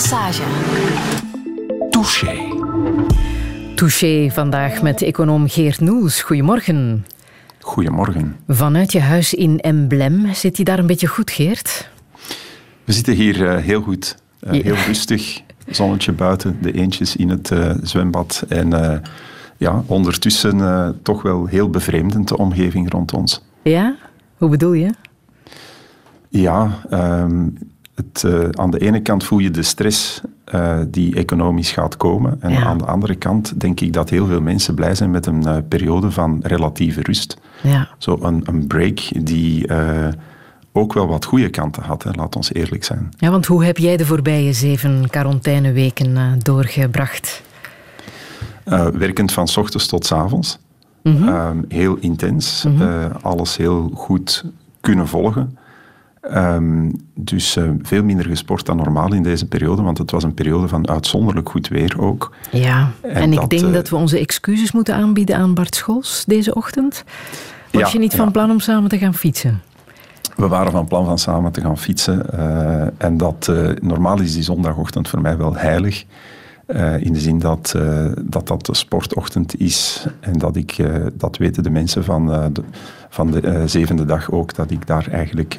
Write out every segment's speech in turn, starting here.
Massage. Touché. Touché vandaag met econoom Geert Noels. Goedemorgen. Goedemorgen. Vanuit je huis in Emblem, zit hij daar een beetje goed, Geert? We zitten hier uh, heel goed. Uh, ja. Heel rustig. Zonnetje buiten, de eentjes in het uh, zwembad. En ja, ondertussen toch wel heel bevreemdend de omgeving rond ons. Ja? Hoe bedoel je? Ja, um, het, uh, aan de ene kant voel je de stress uh, die economisch gaat komen. En ja. aan de andere kant denk ik dat heel veel mensen blij zijn met een uh, periode van relatieve rust. Ja. Zo een, een break die ook wel wat goede kanten had, hè, laat ons eerlijk zijn. Ja, want hoe heb jij de voorbije zeven quarantaineweken doorgebracht? werkend van s ochtends tot s avonds. Mm -hmm. heel intens. Mm -hmm. alles heel goed kunnen volgen. Um, dus uh, veel minder gesport dan normaal in deze periode, want het was een periode van uitzonderlijk goed weer ook. Ja, en, en ik dat, denk uh, dat we onze excuses moeten aanbieden aan Bart Scholz deze ochtend. Was ja, je niet van ja. plan om samen te gaan fietsen? We waren van plan van samen te gaan fietsen. Uh, en dat, normaal is die zondagochtend voor mij wel heilig. in de zin dat, dat dat de sportochtend is. En dat ik, dat weten de mensen van, de, van de zevende dag ook, dat ik daar eigenlijk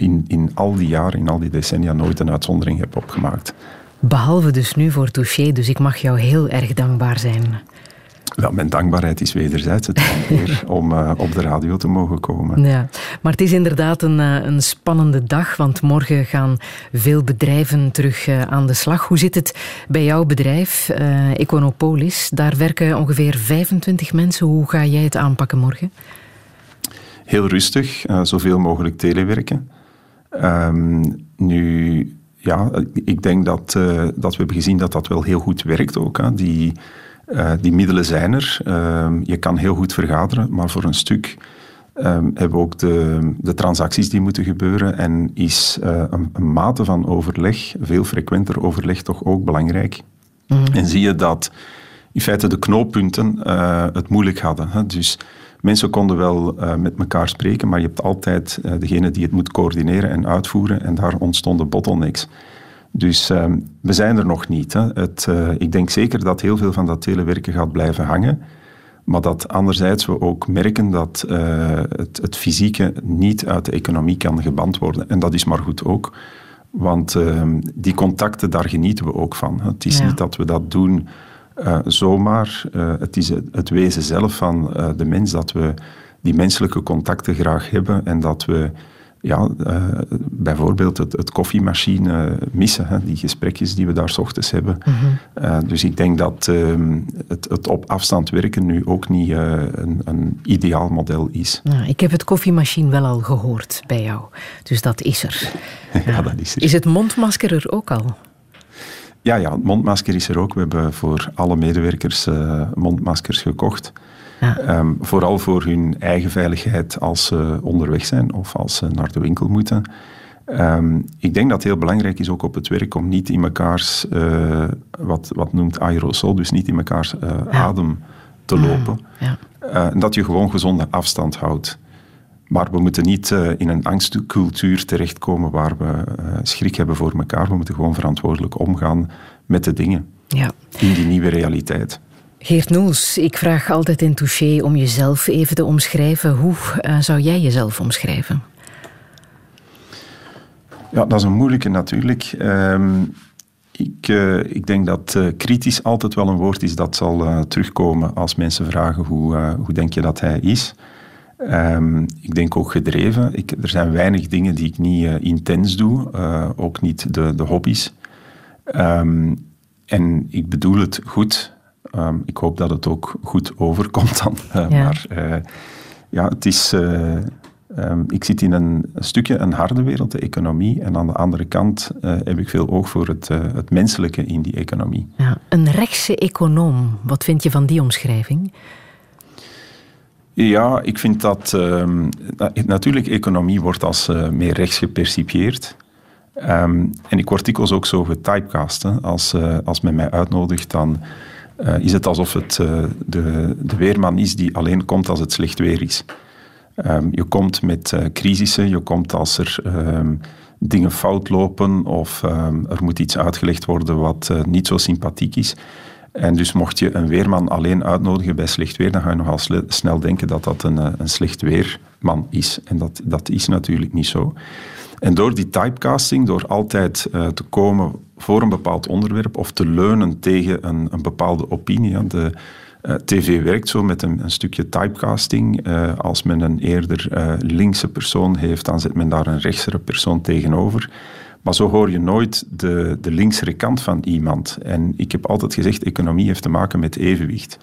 in, in al die jaren, in al die decennia, nooit een uitzondering heb opgemaakt. Behalve dus nu voor Touché, dus ik mag jou heel erg dankbaar zijn. Wel, mijn dankbaarheid is wederzijds het eer om uh, op de radio te mogen komen. Ja, maar het is inderdaad een, uh, een spannende dag, want morgen gaan veel bedrijven terug uh, aan de slag. Hoe zit het bij jouw bedrijf, Econopolis? Daar werken ongeveer 25 mensen. Hoe ga jij het aanpakken morgen? Heel rustig, zoveel mogelijk telewerken. Um, nu, ja, ik denk dat, uh, dat we hebben gezien dat dat wel heel goed werkt ook. Hè. Die, uh, die middelen zijn er. Uh, je kan heel goed vergaderen, maar voor een stuk um, hebben we ook de, de transacties die moeten gebeuren. En is uh, een, een, mate van overleg, veel frequenter overleg, toch ook belangrijk. Mm. En zie je dat in feite de knooppunten het moeilijk hadden. Hè. Dus Mensen konden wel uh, met elkaar spreken, maar je hebt altijd uh, degene die het moet coördineren en uitvoeren en daar ontstonden bottlenecks. Dus uh, we zijn er nog niet. Hè. Het, ik denk zeker dat heel veel van dat telewerken gaat blijven hangen. Maar dat anderzijds we ook merken dat het, het, fysieke niet uit de economie kan geband worden. En dat is maar goed ook. Want ehm, die contacten, daar genieten we ook van. Het is ja. niet dat we dat doen uh, zomaar. Uh, het is het wezen zelf van uh, de mens dat we die menselijke contacten graag hebben en dat we ja, bijvoorbeeld het, het, koffiemachine missen, hè, die gesprekjes die we daar s ochtends hebben. -hmm. dus ik denk dat ehm, het, het, op afstand werken nu ook niet een, een, ideaal model is. Ja, ik heb het koffiemachine wel al gehoord bij jou, dus dat is er. ja, dat is er. Is het mondmasker er ook al? Ja, ja, het mondmasker is er ook. We hebben voor alle medewerkers uh, mondmaskers gekocht. Ja. Um, vooral voor hun eigen veiligheid als ze onderweg zijn of als ze naar de winkel moeten. Um, ik denk dat het heel belangrijk is ook op het werk om niet in mekaars, uh, wat, wat noemt aerosol, dus niet in mekaars uh, ja. adem te lopen. Ja. Uh, dat je gewoon gezonde afstand houdt. Maar we moeten niet uh, in een angstcultuur terechtkomen waar we uh, schrik hebben voor elkaar. We moeten gewoon verantwoordelijk omgaan met de dingen ja. in die nieuwe realiteit. Geert Noels, ik vraag altijd in Touché om jezelf even te omschrijven. Hoe uh, zou jij jezelf omschrijven? Ja, dat is een moeilijke natuurlijk. Um, ik, ik, denk dat kritisch altijd wel een woord is dat zal terugkomen als mensen vragen hoe, hoe denk je dat hij is. Um, ik denk ook gedreven. Ik, er zijn weinig dingen die ik niet uh, intens doe, uh, ook niet de, de hobby's. Um, en ik bedoel het goed. Um, ik hoop dat het ook goed overkomt dan. Uh, ja. Maar ja, het is... ik zit in een, een, stukje een harde wereld, de economie. En aan de andere kant heb ik veel oog voor het, het menselijke in die economie. Ja, een rechtse econoom, wat vind je van die omschrijving? Ja, ik vind dat... Um, natuurlijk, economie wordt als uh, meer rechts gepercipieerd. Um, en ik word dikwijls ook zo getypecast. Hè. Als, uh, als men mij uitnodigt, dan uh, is het alsof het de, de weerman is die alleen komt als het slecht weer is. Um, je komt met crisissen, je komt als er dingen fout lopen of ehm, er moet iets uitgelegd worden wat niet zo sympathiek is. En dus mocht je een weerman alleen uitnodigen bij slecht weer, dan ga je nogal snel denken dat dat een, een slecht weerman is. En dat, dat is natuurlijk niet zo. En door die typecasting, door altijd uh, te komen voor een bepaald onderwerp of te leunen tegen een, een bepaalde opinie. De uh, tv werkt zo met een, stukje typecasting. Als men een eerder linkse persoon heeft, dan zet men daar een rechtsere persoon tegenover. Maar zo hoor je nooit de, de linksere kant van iemand. En ik heb altijd gezegd, economie heeft te maken met evenwicht.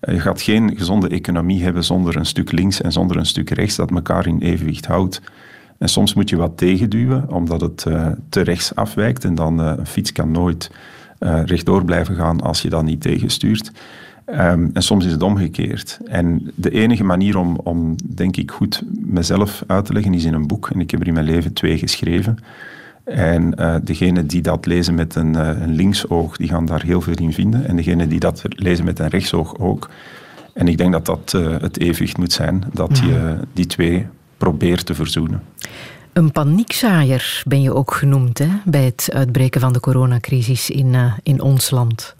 Je gaat geen gezonde economie hebben zonder een stuk links en zonder een stuk rechts dat elkaar in evenwicht houdt. En soms moet je wat tegenduwen, omdat het uh, te rechts afwijkt. En dan uh, een fiets kan nooit uh, rechtdoor blijven gaan als je dat niet tegenstuurt. Um, en soms is het omgekeerd. En de enige manier om, om, denk ik, goed mezelf uit te leggen is in een boek. En ik heb er in mijn leven twee geschreven. En uh, degenen die dat lezen met een, uh, een linksoog, die gaan daar heel veel in vinden. En degenen die dat lezen met een rechtsoog ook. En ik denk dat dat uh, het evenwicht moet zijn, dat je die twee probeert te verzoenen. Een paniekzaaier ben je ook genoemd hè, bij het uitbreken van de coronacrisis in, in ons land.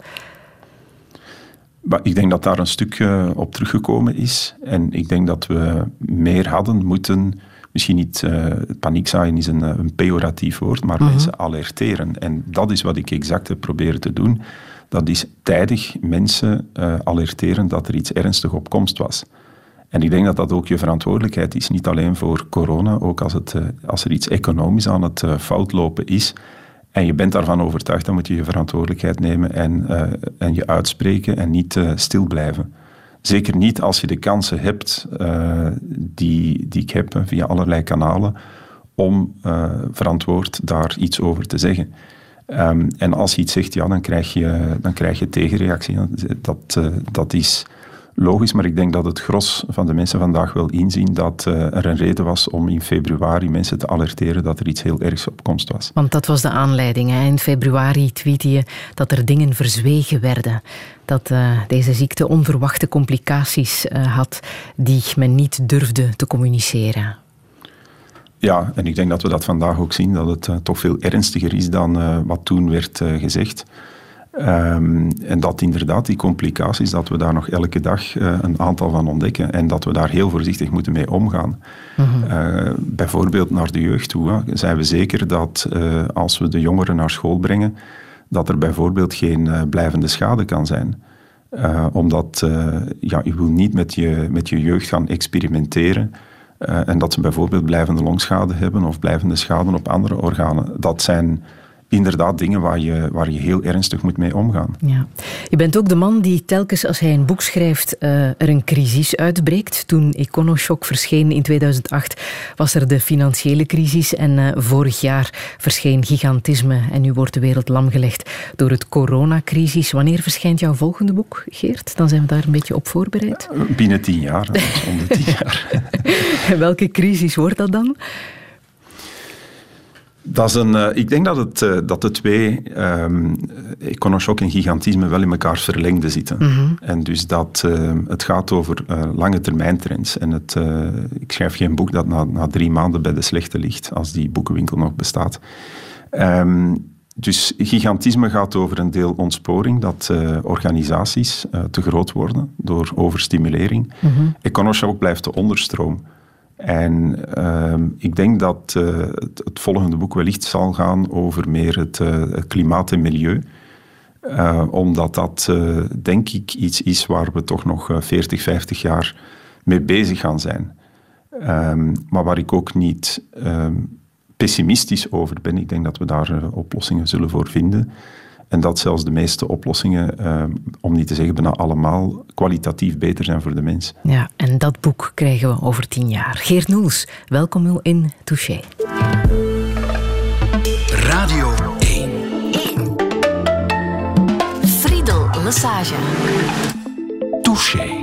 Maar ik denk dat daar een stuk op teruggekomen is. En ik denk dat we meer hadden moeten misschien niet, uh, paniekzaaien is een, een pejoratief woord, maar mhm. mensen alerteren. En dat is wat ik exact heb proberen te doen. Dat is tijdig mensen uh, alerteren dat er iets ernstig op komst was. En ik denk dat dat ook je verantwoordelijkheid is, niet alleen voor corona, ook als, het, als er iets economisch aan het fout lopen is. En je bent daarvan overtuigd, dan moet je je verantwoordelijkheid nemen en, en je uitspreken en niet stil blijven. Zeker niet als je de kansen hebt uh, die, die ik heb via allerlei kanalen om uh, verantwoord daar iets over te zeggen. Um, en als je iets zegt, ja, dan krijg je, dan krijg je tegenreactie. Dat, uh, dat is logisch, maar ik denk dat het gros van de mensen vandaag wel inzien dat uh, er een reden was om in februari mensen te alerteren dat er iets heel ergs op komst was. Want dat was de aanleiding. Hè? In februari tweette je dat er dingen verzwegen werden. Dat uh, deze ziekte onverwachte complicaties uh, had die men niet durfde te communiceren. Ja, en ik denk dat we dat vandaag ook zien, dat het toch veel ernstiger is dan wat toen werd gezegd. Um, en dat inderdaad die complicaties, dat we daar nog elke dag uh, een aantal van ontdekken en dat we daar heel voorzichtig moeten mee omgaan. Mm-hmm. Uh, bijvoorbeeld naar de jeugd toe hè, zijn we zeker dat uh, als we de jongeren naar school brengen, dat er bijvoorbeeld geen blijvende schade kan zijn. omdat ja, je wil niet met je, met je jeugd gaan experimenteren en dat ze bijvoorbeeld blijvende longschade hebben of blijvende schade op andere organen. Dat zijn inderdaad dingen waar je, waar je heel ernstig moet mee omgaan. Ja. Je bent ook de man die telkens als hij een boek schrijft uh, er een crisis uitbreekt. Toen Econoshock verscheen in 2008 was er de financiële crisis en uh, vorig jaar verscheen gigantisme en nu wordt de wereld lamgelegd door het coronacrisis. Wanneer verschijnt jouw volgende boek, Geert? Dan zijn we daar een beetje op voorbereid. Binnen tien jaar, onder tien jaar. Welke crisis wordt dat dan? Dat is een, uh, ik denk dat, het, uh, dat de twee, um, econoshock en gigantisme, wel in elkaar verlengde zitten. Mm -hmm. En dus dat uh, het gaat over lange termijn trends. En het, ik schrijf geen boek dat na, na, drie maanden bij de slechte ligt, als die boekenwinkel nog bestaat. Um, dus gigantisme gaat over een deel ontsporing, dat organisaties te groot worden door overstimulering. Mm -hmm. Econoshock blijft de onderstroom. En uh, ik denk dat uh, het, volgende boek wellicht zal gaan over meer het, uh, klimaat en milieu. Uh, omdat dat, denk ik, iets is waar we toch nog 40, 50 jaar mee bezig gaan zijn. Um, maar waar ik ook niet um, pessimistisch over ben. Ik denk dat we daar oplossingen zullen voor vinden. En dat zelfs de meeste oplossingen, uh, om niet te zeggen bijna allemaal, kwalitatief beter zijn voor de mens. Ja, en dat boek krijgen we over tien jaar. Geert Noels, welkom in Touché. Radio 1. 1. Friedel Lassage. Touché.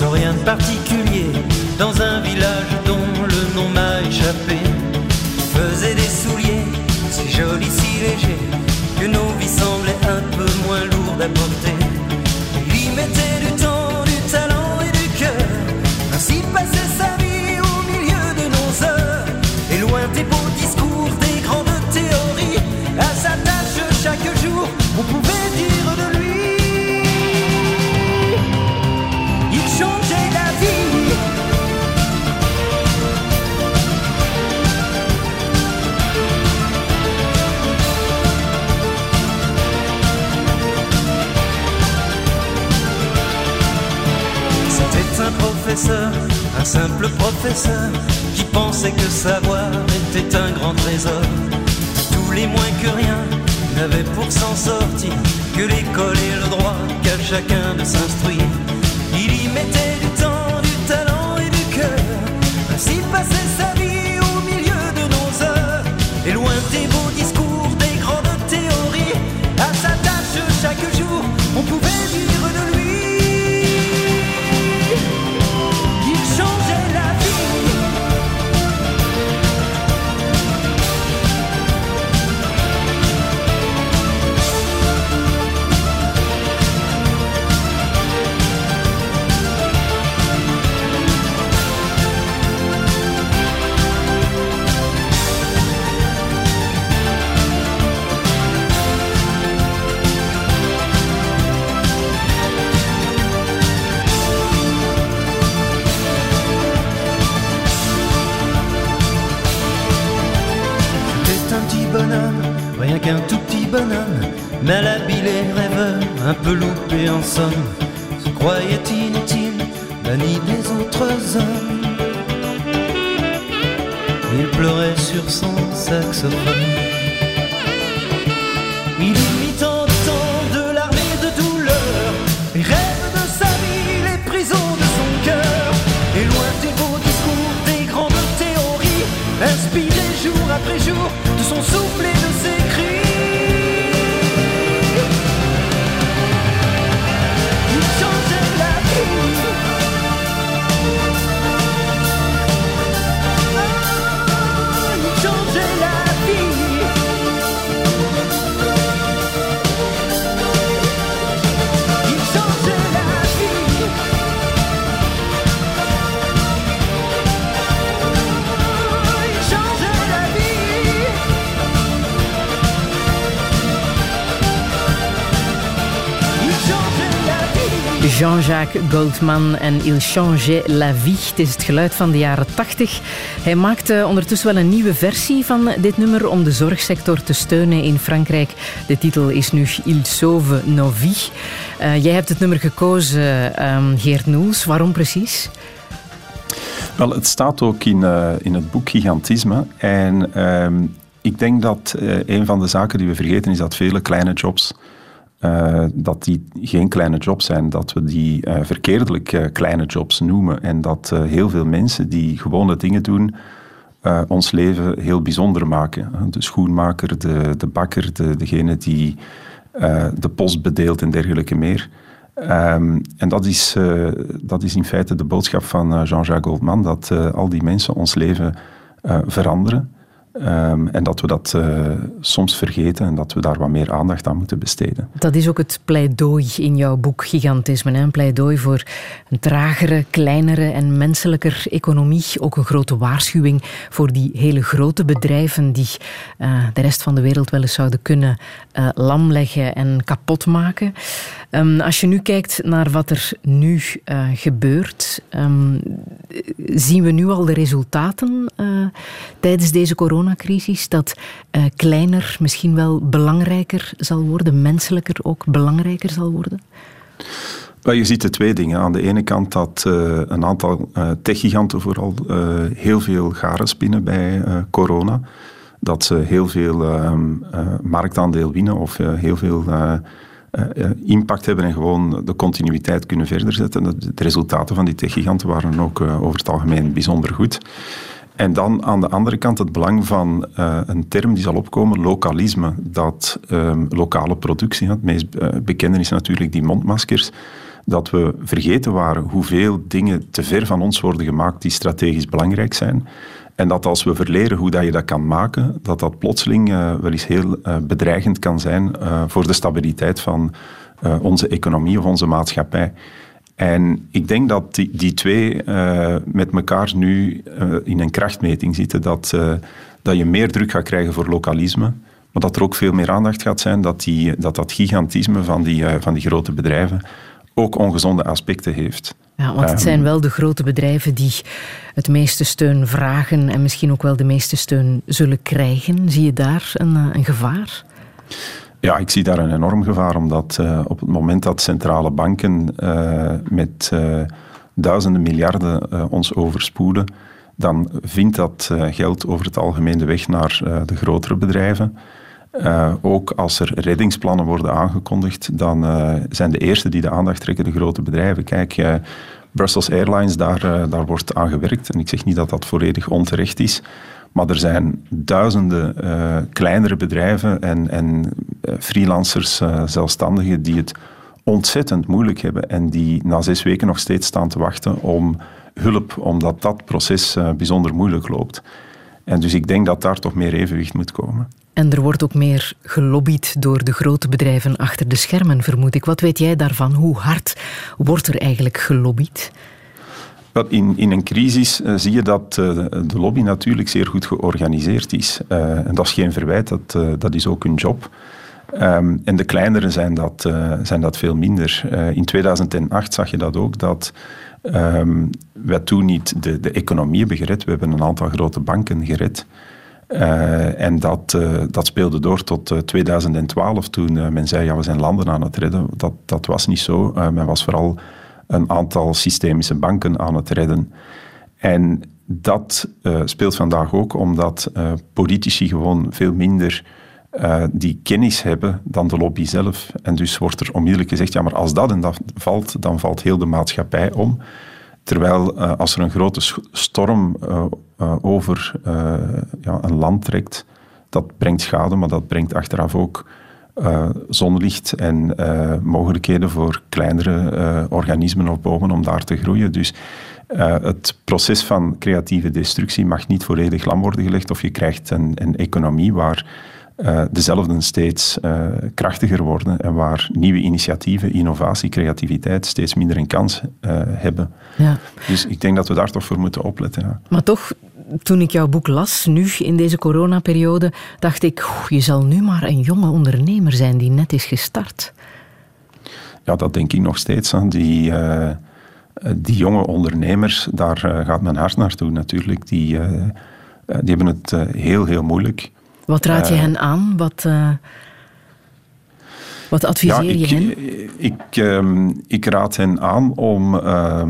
sans rien de particulier. Simple professeur, qui pensait que savoir était un grand trésor. Tous les moins que rien n'avaient pour s'en sortir que l'école et le droit qu'à chacun de s'instruire. Il y mettait du temps, du talent et du cœur, ainsi passait sa qu'un tout petit bonhomme, malhabile et rêveur, un peu loupé en somme, se croyait inutile, banni des autres hommes. Il pleurait sur son saxophone. Il mit de temps de larmes et de douleur, les rêves de sa vie, les prisons de son cœur, et loin des beaux discours, des grandes théories, inspiré jour après jour de son souffle et de Jean-Jacques Goldman en Il changeait la vie. Het is het geluid van de jaren 80. Hij maakte ondertussen wel een nieuwe versie van dit nummer om de zorgsector te steunen in Frankrijk. De titel is nu Il sauve nos vies. Eh, jij hebt het nummer gekozen, ehm, Geert Noels. Waarom precies? Wel, het staat ook in, eh, in het boek Gigantisme. En ehm, ik denk dat eh, een van de zaken die we vergeten is dat vele kleine jobs, eh, dat die geen kleine jobs zijn, dat we die eh, verkeerdelijk eh, kleine jobs noemen. En dat heel veel mensen die gewone dingen doen, ons leven heel bijzonder maken. De schoenmaker, de, de bakker, de, degene die de post bedeelt en dergelijke meer. Ehm, en dat is, dat is in feite de boodschap van Jean-Jacques Goldman, dat al die mensen ons leven veranderen. Ehm, en dat we dat eh, soms vergeten en dat we daar wat meer aandacht aan moeten besteden. Dat is ook het pleidooi in jouw boek Gigantisme. Hè? Een pleidooi voor een tragere, kleinere en menselijker economie. Ook een grote waarschuwing voor die hele grote bedrijven die eh, de rest van de wereld wel eens zouden kunnen eh, lamleggen en kapot maken. Ehm, als je nu kijkt naar wat er nu eh, gebeurt, ehm, zien we nu al de resultaten eh, tijdens deze coronacrisis? Dat eh, kleiner misschien wel belangrijker zal worden, menselijker ook belangrijker zal worden? Je ziet de twee dingen. Aan de ene kant dat een aantal uh, techgiganten vooral heel veel garen spinnen bij corona. Dat ze heel veel ehm, marktaandeel winnen of heel veel impact hebben en gewoon de continuïteit kunnen verder zetten. De, resultaten van die techgiganten waren ook over het algemeen bijzonder goed. En dan aan de andere kant het belang van uh, een term die zal opkomen, lokalisme. Dat um, lokale productie, het meest bekende is natuurlijk die mondmaskers. dat we vergeten waren hoeveel dingen te ver van ons worden gemaakt die strategisch belangrijk zijn. En dat als we verleren hoe dat je dat kan maken, dat dat plotseling uh, wel eens heel uh, bedreigend kan zijn uh, voor de stabiliteit van onze economie of onze maatschappij. En ik denk dat die, die twee met elkaar nu in een krachtmeting zitten, dat, dat je meer druk gaat krijgen voor lokalisme, maar dat er ook veel meer aandacht gaat zijn dat die, dat, dat gigantisme van die, van die grote bedrijven ook ongezonde aspecten heeft. Ja, want het zijn ehm, wel de grote bedrijven die het meeste steun vragen en misschien ook wel de meeste steun zullen krijgen. Zie je daar een, eh, een gevaar? Ja, ik zie daar een enorm gevaar, omdat uh, op het moment dat centrale banken uh, met uh, duizenden miljarden ons overspoelen, dan vindt dat geld over het algemeen de weg naar de grotere bedrijven. Uh, ook als er reddingsplannen worden aangekondigd, dan uh, zijn de eerste die de aandacht trekken de grote bedrijven. Kijk, uh, Brussels Airlines, daar, daar wordt aan gewerkt. En ik zeg niet dat dat volledig onterecht is. Maar er zijn duizenden kleinere bedrijven en, en freelancers, zelfstandigen, die het ontzettend moeilijk hebben en die na zes weken nog steeds staan te wachten om hulp, omdat dat proces bijzonder moeilijk loopt. En dus ik denk dat daar toch meer evenwicht moet komen. En er wordt ook meer gelobbyd door de grote bedrijven achter de schermen, vermoed ik. Wat weet jij daarvan? Hoe hard wordt er eigenlijk gelobbyd? In, in een crisis uh, zie je dat uh, de lobby natuurlijk zeer goed georganiseerd is. Uh, en dat is geen verwijt, dat, dat is ook hun job. Um, en de kleinere zijn dat, zijn dat veel minder. in 2008 zag je dat ook, dat um, wij toen niet de, de economie hebben gered. We hebben een aantal grote banken gered. Uh, en dat, uh, dat speelde door tot uh, eh, 2012, toen men zei, ja, we zijn landen aan het redden. Dat, dat was niet zo. men was vooral een aantal systemische banken aan het redden. En dat speelt vandaag ook omdat politici gewoon veel minder die kennis hebben dan de lobby zelf. En dus wordt er onmiddellijk gezegd, ja, maar als dat en dat valt, dan valt heel de maatschappij om. Terwijl uh, als er een grote storm uh, uh, over ja, een land trekt, dat brengt schade, maar dat brengt achteraf ook zonlicht en mogelijkheden voor kleinere organismen of bomen om daar te groeien. Dus het proces van creatieve destructie mag niet volledig lam worden gelegd of je krijgt een, een economie waar uh, dezelfde steeds uh, krachtiger worden en waar nieuwe initiatieven, innovatie, creativiteit steeds minder een kans uh, hebben. Ja. Dus ik denk dat we daar toch voor moeten opletten. Ja. Maar toch, toen ik jouw boek las, nu in deze coronaperiode, dacht ik, je zal nu maar een jonge ondernemer zijn die net is gestart. Ja, dat denk ik nog steeds aan. Die, die jonge ondernemers, daar gaat mijn hart naartoe natuurlijk. Die, die hebben het heel, heel moeilijk. Wat raad je eh, hen aan? Wat, uh, wat adviseer ja, ik, je hen? Ik, ehm, ik raad hen aan om, uh,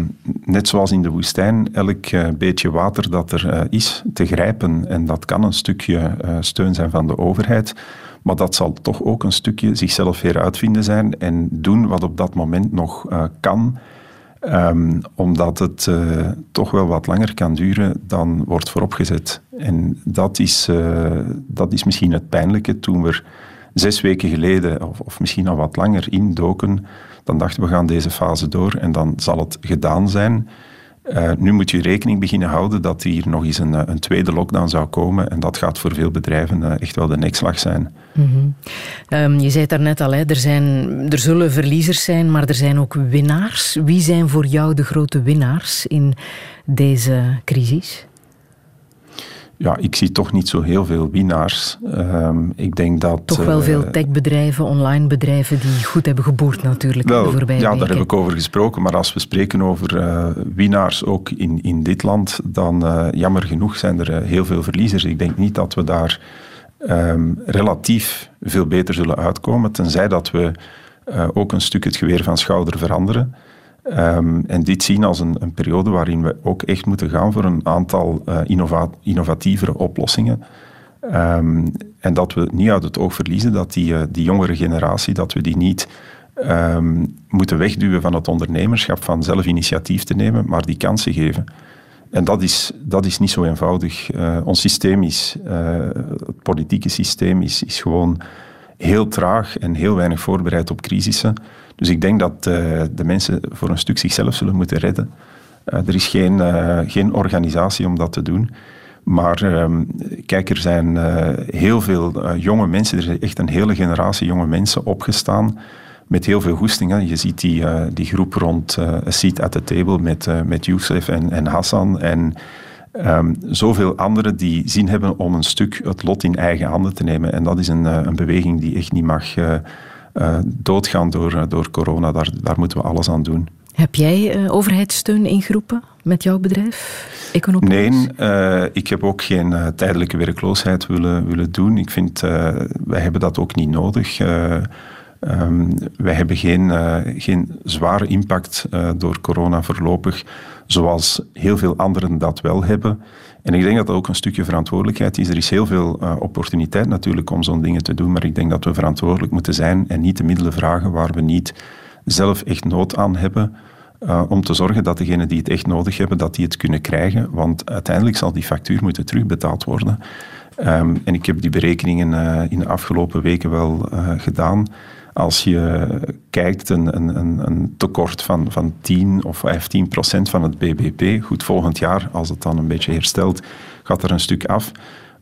net zoals in de woestijn, elk beetje water dat er is, te grijpen. En dat kan een stukje steun zijn van de overheid. Maar dat zal toch ook een stukje zichzelf weer uitvinden zijn en doen wat op dat moment nog kan. Um, omdat het uh, toch wel wat langer kan duren dan wordt vooropgezet. En dat is, uh, dat is misschien het pijnlijke. Toen we zes weken geleden, of, of misschien al wat langer, indoken, dan dachten we gaan deze fase door en dan zal het gedaan zijn. Uh, nu moet je rekening beginnen houden dat hier nog eens een, een tweede lockdown zou komen. En dat gaat voor veel bedrijven uh, echt wel de nekslag zijn. -hmm. um, je zei het daarnet al, hè, er, zijn, er zullen verliezers zijn, maar er zijn ook winnaars. Wie zijn voor jou de grote winnaars in deze crisis? Ja, ik zie toch niet zo heel veel winnaars. Um, ik denk dat... Toch wel uh, veel techbedrijven, online bedrijven die goed hebben geboerd natuurlijk wel, de voorbije Ja, daar heb ik over gesproken. Maar als we spreken over uh, winnaars ook in, in dit land, dan uh, jammer genoeg zijn er heel veel verliezers. Ik denk niet dat we daar um, relatief veel beter zullen uitkomen, tenzij dat we ook een stuk het geweer van schouder veranderen. Um, en dit zien als een, een, periode waarin we ook echt moeten gaan voor een aantal uh, innova innovatievere oplossingen. Um, en dat we niet uit het oog verliezen dat die, uh, die jongere generatie, dat we die niet um, moeten wegduwen van het ondernemerschap, van zelf initiatief te nemen, maar die kansen geven. En dat is, dat is niet zo eenvoudig. Uh, ons systeem is, het politieke systeem is, is gewoon heel traag en heel weinig voorbereid op crisissen. Dus ik denk dat de mensen voor een stuk zichzelf zullen moeten redden. er is geen, geen organisatie om dat te doen. Maar ehm, kijk, er zijn heel veel jonge mensen, er is echt een hele generatie jonge mensen opgestaan met heel veel goesting. Je ziet die, die groep rond A Seat at the Table met, met Youssef en, en Hassan en Um, zoveel anderen die zin hebben om een stuk het lot in eigen handen te nemen. En dat is een, eh, een beweging die echt niet mag uh, uh, doodgaan door, door corona. Daar, daar moeten we alles aan doen. Heb jij overheidssteun ingeroepen met jouw bedrijf? Econopolis? Nee, ik heb ook geen tijdelijke werkloosheid willen, willen doen. Ik vind, wij hebben dat ook niet nodig. Um, wij hebben geen, geen zware impact door corona voorlopig zoals heel veel anderen dat wel hebben. En ik denk dat dat ook een stukje verantwoordelijkheid is. Er is heel veel uh, opportuniteit natuurlijk om zo'n dingen te doen, maar ik denk dat we verantwoordelijk moeten zijn en niet de middelen vragen waar we niet zelf echt nood aan hebben. Uh, om te zorgen dat degenen die het echt nodig hebben, dat die het kunnen krijgen. Want uiteindelijk zal die factuur moeten terugbetaald worden. Um, en ik heb die berekeningen uh, in de afgelopen weken wel gedaan. Als je kijkt, een, een, een tekort van, van 10 of 15 procent van het BBP, goed, volgend jaar, als het dan een beetje herstelt, gaat er een stuk af.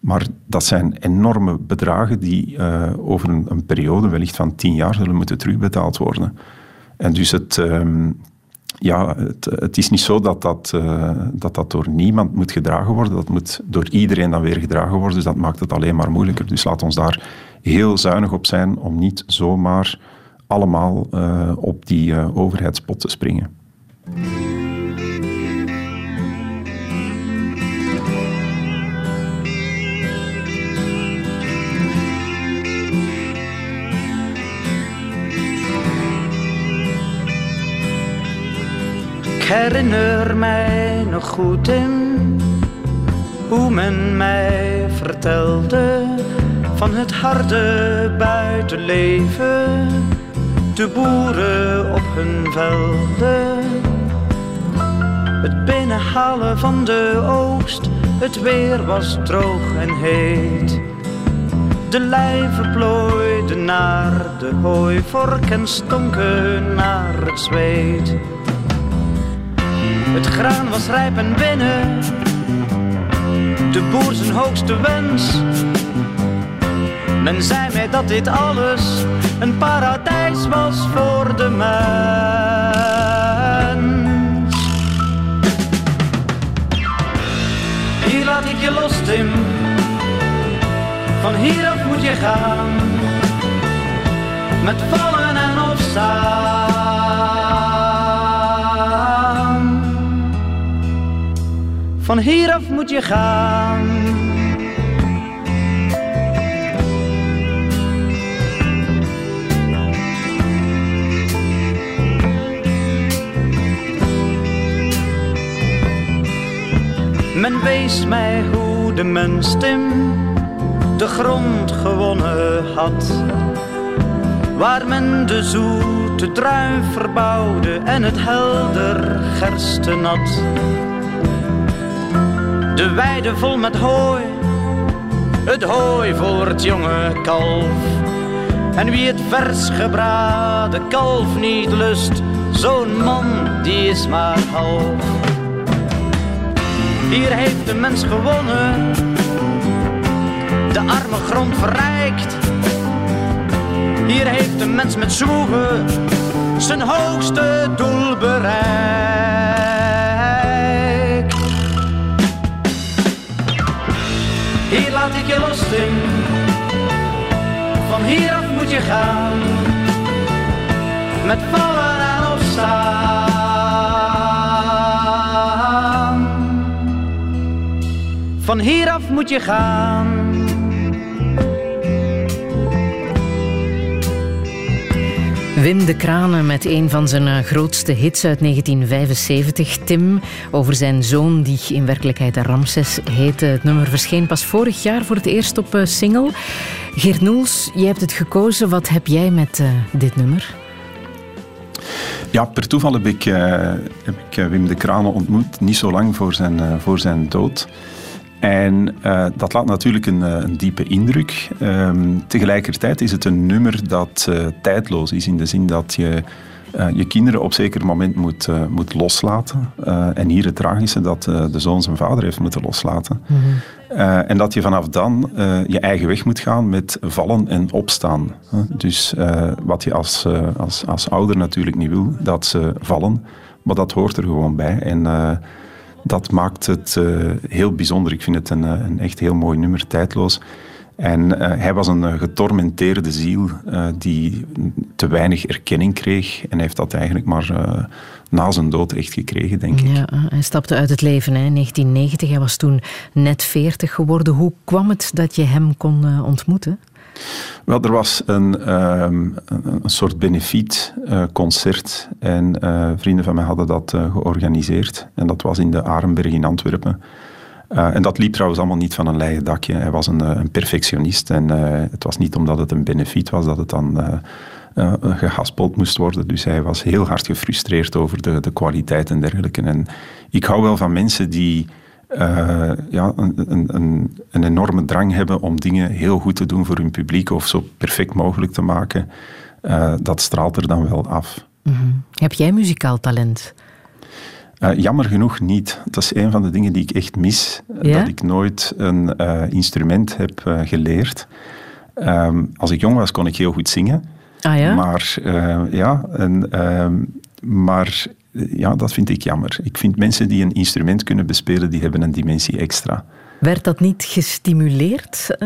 Maar dat zijn enorme bedragen die uh, over een, periode, wellicht van 10 jaar, zullen moeten terugbetaald worden. En dus het, um, ja, het, is niet zo dat dat, uh, dat dat door niemand moet gedragen worden. Dat moet door iedereen dan weer gedragen worden. Dus dat maakt het alleen maar moeilijker. Dus laat ons daar heel zuinig op zijn om niet zomaar allemaal uh, op die uh, overheidspot te springen. Ik herinner mij nog goed in hoe men mij vertelde van het harde buitenleven, de boeren op hun velden. Het binnenhalen van de oogst, het weer was droog en heet. De lijven plooiden naar de hooivork en stonken naar het zweet. Het graan was rijp en binnen, de boer zijn hoogste wens men zei mij dat dit alles een paradijs was voor de mens. Hier laat ik je los, Tim. Van hieraf moet je gaan. Met vallen en opstaan. Van hieraf moet je gaan. Men wees mij hoe de mens Tim de grond gewonnen had. Waar men de zoete druif verbouwde en het helder gerstenat. De weide vol met hooi, het hooi voor het jonge kalf. En wie het vers gebraden kalf niet lust, zo'n man die is maar half. Hier heeft de mens gewonnen, de arme grond verrijkt. Hier heeft de mens met zwoegen zijn hoogste doel bereikt. Hier laat ik je los, Tim. Van hieraf moet je gaan. Met vallen en opstaan. Van hieraf moet je gaan. Wim de Kranen met een van zijn eh, grootste hits uit 1975, Tim, over zijn zoon die in werkelijkheid Ramses heette. Het nummer verscheen pas vorig jaar voor het eerst op eh, single. Geert Noels, jij hebt het gekozen. Wat heb jij met uh, dit nummer? Ja, per toeval heb ik, uh, heb ik Wim de Kranen ontmoet, niet zo lang voor zijn, uh, voor zijn dood. En uh, dat laat natuurlijk een, een diepe indruk. Um, tegelijkertijd is het een nummer dat uh, tijdloos is, in de zin dat je uh, je kinderen op zeker moment moet, moet loslaten. En hier het tragische dat de zoon zijn vader heeft moeten loslaten. Mm -hmm. en dat je vanaf dan je eigen weg moet gaan met vallen en opstaan. dus wat je als, als, als ouder natuurlijk niet wil, dat ze vallen. Maar dat hoort er gewoon bij. En dat maakt het heel bijzonder. Ik vind het een, een echt heel mooi nummer, tijdloos. En uh, hij was een getormenteerde ziel die te weinig erkenning kreeg. En heeft dat eigenlijk maar na zijn dood echt gekregen, denk ik. Ja, hij stapte uit het leven in 1990. Hij was toen net 40 geworden. Hoe kwam het dat je hem kon ontmoeten? Wel, er was een, um, een soort benefietconcert. en vrienden van mij hadden dat georganiseerd. En dat was in de Arenberg in Antwerpen. En dat liep trouwens allemaal niet van een leien dakje. Hij was een, een perfectionist en het was niet omdat het een benefiet was dat het dan gehaspeld moest worden. Dus hij was heel hard gefrustreerd over de, de kwaliteit en dergelijke. En ik hou wel van mensen die ja, een, een, een, enorme drang hebben om dingen heel goed te doen voor hun publiek of zo perfect mogelijk te maken. dat straalt er dan wel af. Mm -hmm. Heb jij muzikaal talent? Uh, jammer genoeg niet. Dat is een van de dingen die ik echt mis. Ja? Dat ik nooit een instrument heb geleerd. Um, als ik jong was, kon ik heel goed zingen. Ah ja? Maar ja, en, ehm, maar ja, dat vind ik jammer. Ik vind mensen die een instrument kunnen bespelen, die hebben een dimensie extra. Werd dat niet gestimuleerd?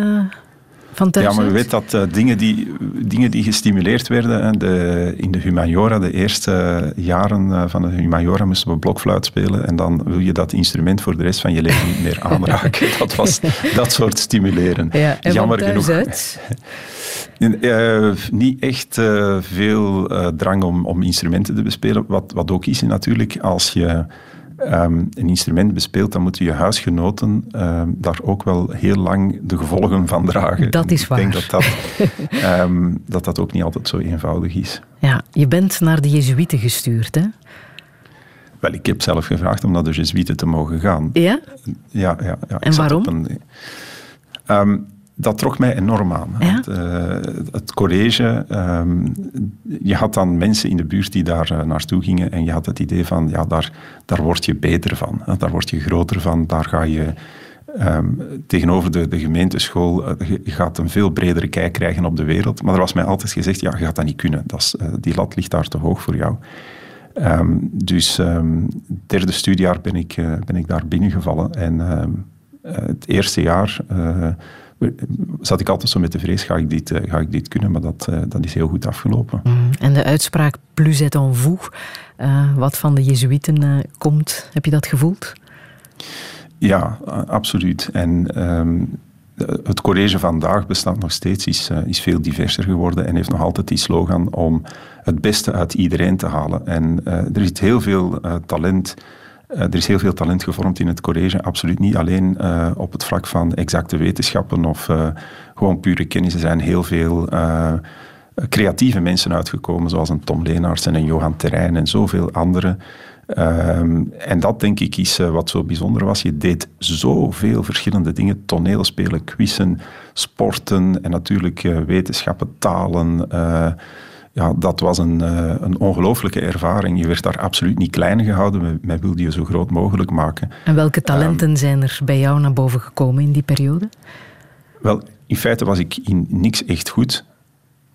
Ja, maar we weten dat uh, dingen, die, dingen die gestimuleerd werden, hè, de, in de humaniora, de eerste jaren uh, van de humaniora moesten we blokfluit spelen en dan wil je dat instrument voor de rest van je leven niet meer aanraken. dat was dat soort stimuleren. Ja, en Jammer genoeg. Uit? Uh, niet echt veel drang om, om instrumenten te bespelen. Wat, wat ook is natuurlijk, als je um, een instrument bespeelt, dan moeten je huisgenoten um, daar ook wel heel lang de gevolgen van dragen. Dat is waar. Ik denk dat dat, um, dat dat ook niet altijd zo eenvoudig is. Ja, je bent naar de Jezuïeten gestuurd, hè? Wel, ik heb zelf gevraagd om naar de Jezuïeten te mogen gaan. Ja? Ja, ja. ja. En waarom? Dat trok mij enorm aan. Ja? Het, uh, het, college, um, je had dan mensen in de buurt die daar uh, naartoe gingen en je had het idee van, ja, daar, daar word je beter van. Hè? Daar word je groter van, daar ga je... Um, tegenover de, de gemeenteschool, uh, je gaat een veel bredere kijk krijgen op de wereld. Maar er was mij altijd gezegd, ja, je gaat dat niet kunnen. Dat is, die lat ligt daar te hoog voor jou. Um, dus derde studiejaar ben ik, ben ik daar binnengevallen. En het eerste jaar zat ik altijd zo met de vrees, ga ik dit, uh, ga ik dit kunnen? Maar dat, uh, dat is heel goed afgelopen. Mm. En de uitspraak plus et en vous, uh, wat van de Jezuïeten komt, heb je dat gevoeld? Ja, absoluut. En um, het college vandaag bestaat nog steeds, is, is veel diverser geworden en heeft nog altijd die slogan om het beste uit iedereen te halen. En er zit heel veel talent er is heel veel talent gevormd in het college, absoluut niet alleen uh, op het vlak van exacte wetenschappen of uh, gewoon pure kennis. Er zijn heel veel creatieve mensen uitgekomen, zoals een Tom Leenaerts en een Johan Terrein en zoveel anderen. Ehm, en dat denk ik is wat zo bijzonder was. Je deed zoveel verschillende dingen. Toneelspelen, quizzen, sporten en natuurlijk wetenschappen, talen ja, dat was een, uh, een ongelooflijke ervaring. Je werd daar absoluut niet klein gehouden. Men wilde je zo groot mogelijk maken. En welke talenten um, zijn er bij jou naar boven gekomen in die periode? Wel, in feite was ik in niks echt goed.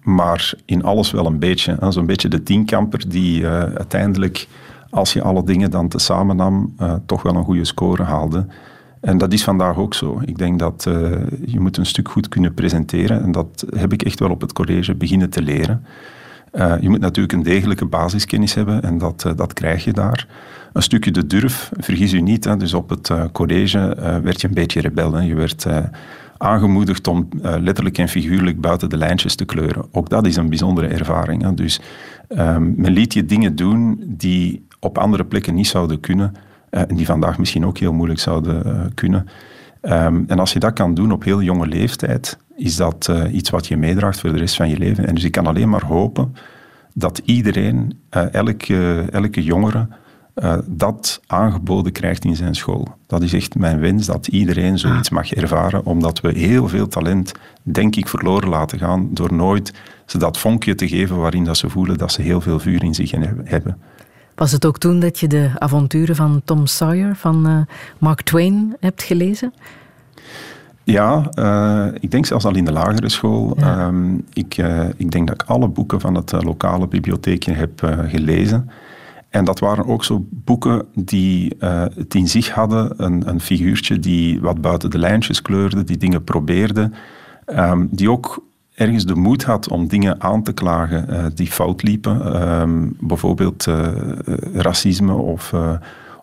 Maar in alles wel een beetje. Zo'n beetje de tienkamper die uh, uiteindelijk, als je alle dingen dan tezamen nam, uh, toch wel een goede score haalde. En dat is vandaag ook zo. Ik denk dat uh, je moet een stuk goed kunnen presenteren. En dat heb ik echt wel op het college beginnen te leren. Uh, je moet natuurlijk een degelijke basiskennis hebben en dat, uh, dat krijg je daar. Een stukje de durf, vergis u niet. Hè, dus op het uh, college werd je een beetje rebel. Je werd aangemoedigd om letterlijk en figuurlijk buiten de lijntjes te kleuren. Ook dat is een bijzondere ervaring. Hè. Dus um, men liet je dingen doen die op andere plekken niet zouden kunnen en die vandaag misschien ook heel moeilijk zouden kunnen. Um, en als je dat kan doen op heel jonge leeftijd, is dat uh, iets wat je meedraagt voor de rest van je leven. En dus ik kan alleen maar hopen dat iedereen, uh, elke, elke jongere, dat aangeboden krijgt in zijn school. Dat is echt mijn wens, dat iedereen zoiets mag ervaren, omdat we heel veel talent, denk ik, verloren laten gaan door nooit ze dat vonkje te geven waarin dat ze voelen dat ze heel veel vuur in zich hebben. Was het ook toen dat je de avonturen van Tom Sawyer van Mark Twain hebt gelezen? Ja, uh, ik denk zelfs al in de lagere school. Ja. Um, ik, uh, ik denk dat ik alle boeken van het lokale bibliotheekje heb gelezen. En dat waren ook zo boeken die het in zich hadden, een, een, figuurtje die wat buiten de lijntjes kleurde, die dingen probeerde, um, die ook ergens de moed had om dingen aan te klagen die fout liepen. Um, bijvoorbeeld racisme of,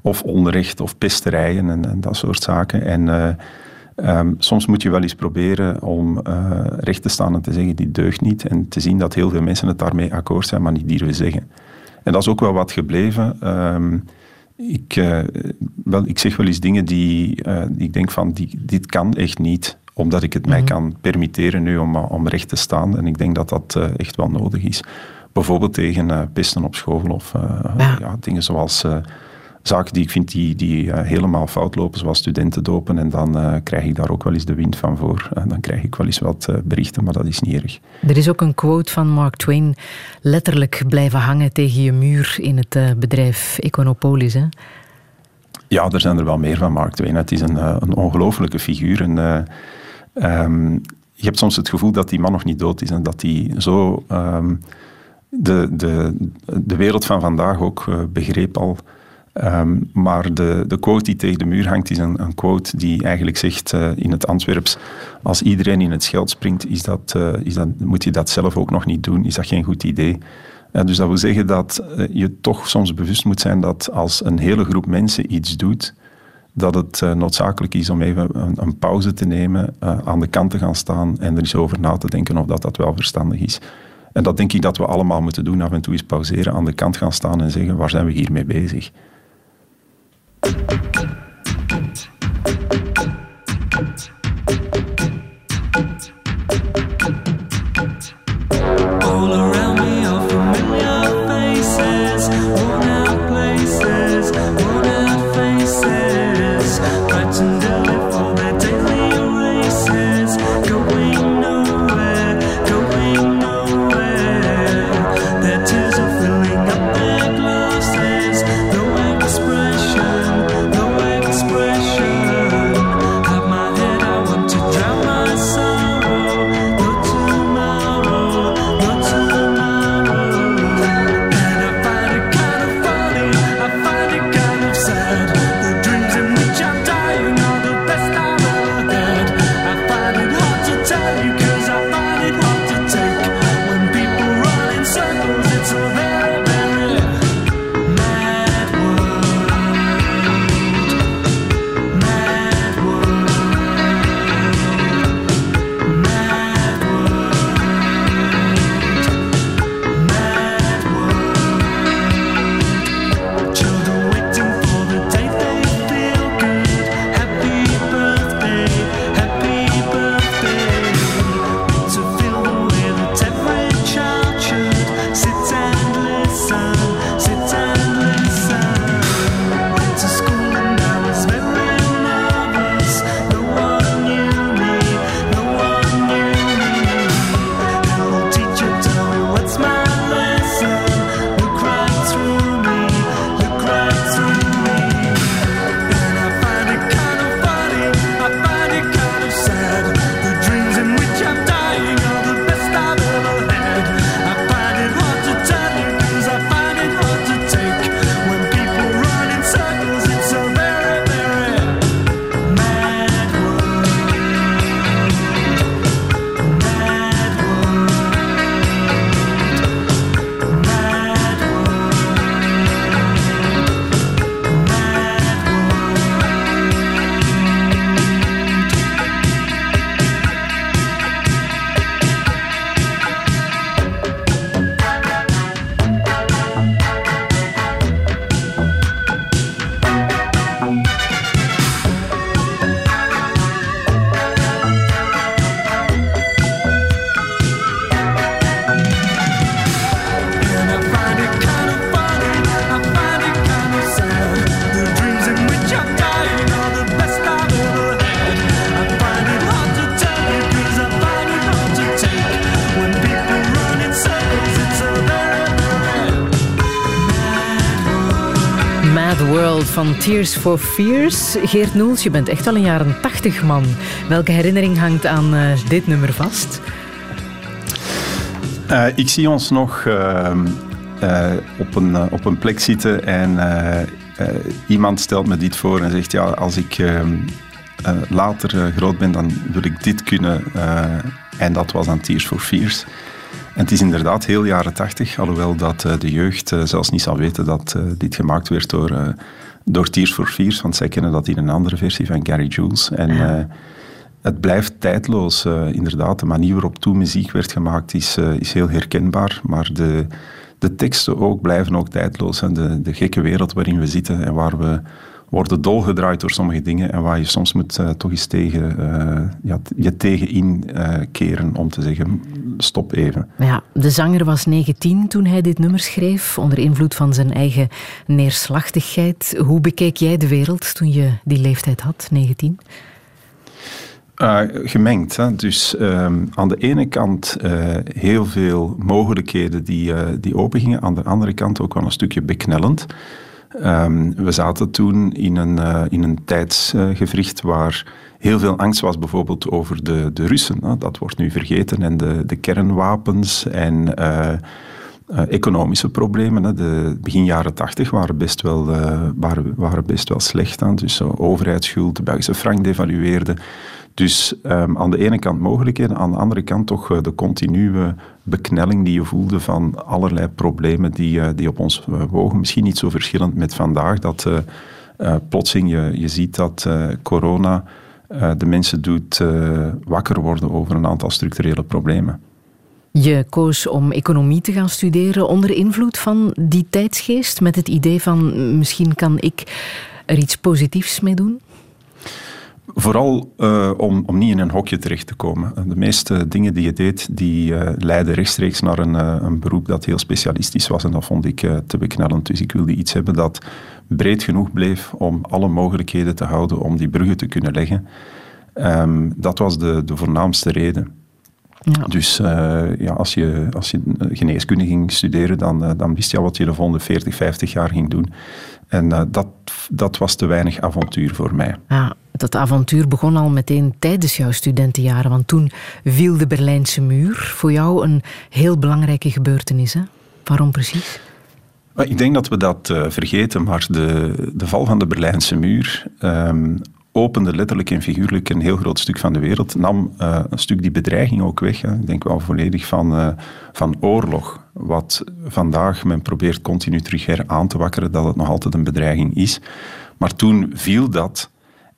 of onrecht of pesterijen en, en, dat soort zaken. En um, soms moet je wel eens proberen om recht te staan en te zeggen die deugt niet. En te zien dat heel veel mensen het daarmee akkoord zijn, maar niet durven zeggen. En dat is ook wel wat gebleven. Um, ik, wel, ik zeg wel eens dingen die, die ik denk van, die, dit kan echt niet omdat ik het mij mhm. kan permitteren nu om, om recht te staan. En ik denk dat dat echt wel nodig is. Bijvoorbeeld tegen pesten op school of ja. ja. dingen zoals zaken die ik vind die, die helemaal fout lopen, zoals studenten dopen. En dan krijg ik daar ook wel eens de wind van voor. dan krijg ik wel eens wat berichten, maar dat is niet erg. Er is ook een quote van Mark Twain, letterlijk blijven hangen tegen je muur in het bedrijf Econopolis. Hè? Ja, er zijn er wel meer van Mark Twain. Het is een, een ongelofelijke figuur. En, Um, je hebt soms het gevoel dat die man nog niet dood is en dat hij zo um, de, de, de wereld van vandaag ook begreep al. Um, maar de, de quote die tegen de muur hangt is een, een quote die eigenlijk zegt uh, in het Antwerps: Als iedereen in het scheld springt, is dat, uh, is dat, moet je dat zelf ook nog niet doen. Is dat geen goed idee? dus dat wil zeggen dat je toch soms bewust moet zijn dat als een hele groep mensen iets doet, dat het uh, noodzakelijk is om even een, een pauze te nemen, uh, aan de kant te gaan staan en er eens over na te denken of dat, dat wel verstandig is. En dat denk ik dat we allemaal moeten doen, af en toe eens pauzeren, aan de kant gaan staan en zeggen waar zijn we hiermee bezig. Thank you. Tears for Fears. Geert Noels, je bent echt wel een jaren tachtig man. Welke herinnering hangt aan uh, dit nummer vast? Uh, ik zie ons nog uh, op, een, op een plek zitten en iemand stelt me dit voor en zegt: Ja, als ik ehm, later groot ben, dan wil ik dit kunnen. en dat was dan Tears for Fears. En het is inderdaad heel jaren tachtig, alhoewel dat de jeugd zelfs niet zal weten dat dit gemaakt werd door, door Tears for Fears, want zij kennen dat in een andere versie van Gary Jules. En ja. het blijft tijdloos. inderdaad, de manier waarop toen muziek werd gemaakt is, is heel herkenbaar, maar de, de teksten ook blijven ook tijdloos. En de, de gekke wereld waarin we zitten en waar we worden dolgedraaid door sommige dingen en waar je soms moet uh, toch eens tegen, uh, ja, je tegen inkeren uh, om te zeggen, stop even. Ja, de zanger was 19 toen hij dit nummer schreef, onder invloed van zijn eigen neerslachtigheid. Hoe bekeek jij de wereld toen je die leeftijd had, 19? Uh, gemengd. Hè? Dus um, aan de ene kant uh, heel veel mogelijkheden die, die opengingen, aan de andere kant ook wel een stukje beknellend. Um, we zaten toen in een, uh, in een tijdsgevricht waar heel veel angst was, bijvoorbeeld over de, de Russen. Dat wordt nu vergeten. En de, de kernwapens en uh, uh, economische problemen. De begin jaren tachtig waren, best wel, waren, waren best wel slecht. Hè. Dus overheidsschuld, de Belgische frank devalueerde. Dus um, aan de ene kant mogelijkheden, aan de andere kant toch uh, de continue beknelling die je voelde van allerlei problemen die, uh, die op ons uh, wogen. Misschien niet zo verschillend met vandaag, dat plotseling je, je ziet dat corona de mensen doet wakker worden over een aantal structurele problemen. Je koos om economie te gaan studeren onder invloed van die tijdsgeest, met het idee van misschien kan ik er iets positiefs mee doen? Vooral uh, om, om niet in een hokje terecht te komen. De meeste dingen die je deed, die uh, leidden rechtstreeks naar een, uh, een beroep dat heel specialistisch was. En dat vond ik te beknellend. Dus ik wilde iets hebben dat breed genoeg bleef om alle mogelijkheden te houden om die bruggen te kunnen leggen. Um, dat was de, de voornaamste reden. Ja. Dus ja, als, je, als je geneeskunde ging studeren, dan, dan wist je al wat je de volgende 40, 50 jaar ging doen. En dat, dat was te weinig avontuur voor mij. Ja, dat avontuur begon al meteen tijdens jouw studentenjaren, want toen viel de Berlijnse muur. Voor jou een heel belangrijke gebeurtenis. Hè? Waarom precies? Ik denk dat we dat uh, vergeten, maar de, de val van de Berlijnse muur um, opende letterlijk en figuurlijk een heel groot stuk van de wereld. Nam uh, een stuk die bedreiging ook weg. Ik denk wel volledig van, uh, van oorlog. Wat vandaag men probeert continu terug her aan te wakkeren, dat het nog altijd een bedreiging is. Maar toen viel dat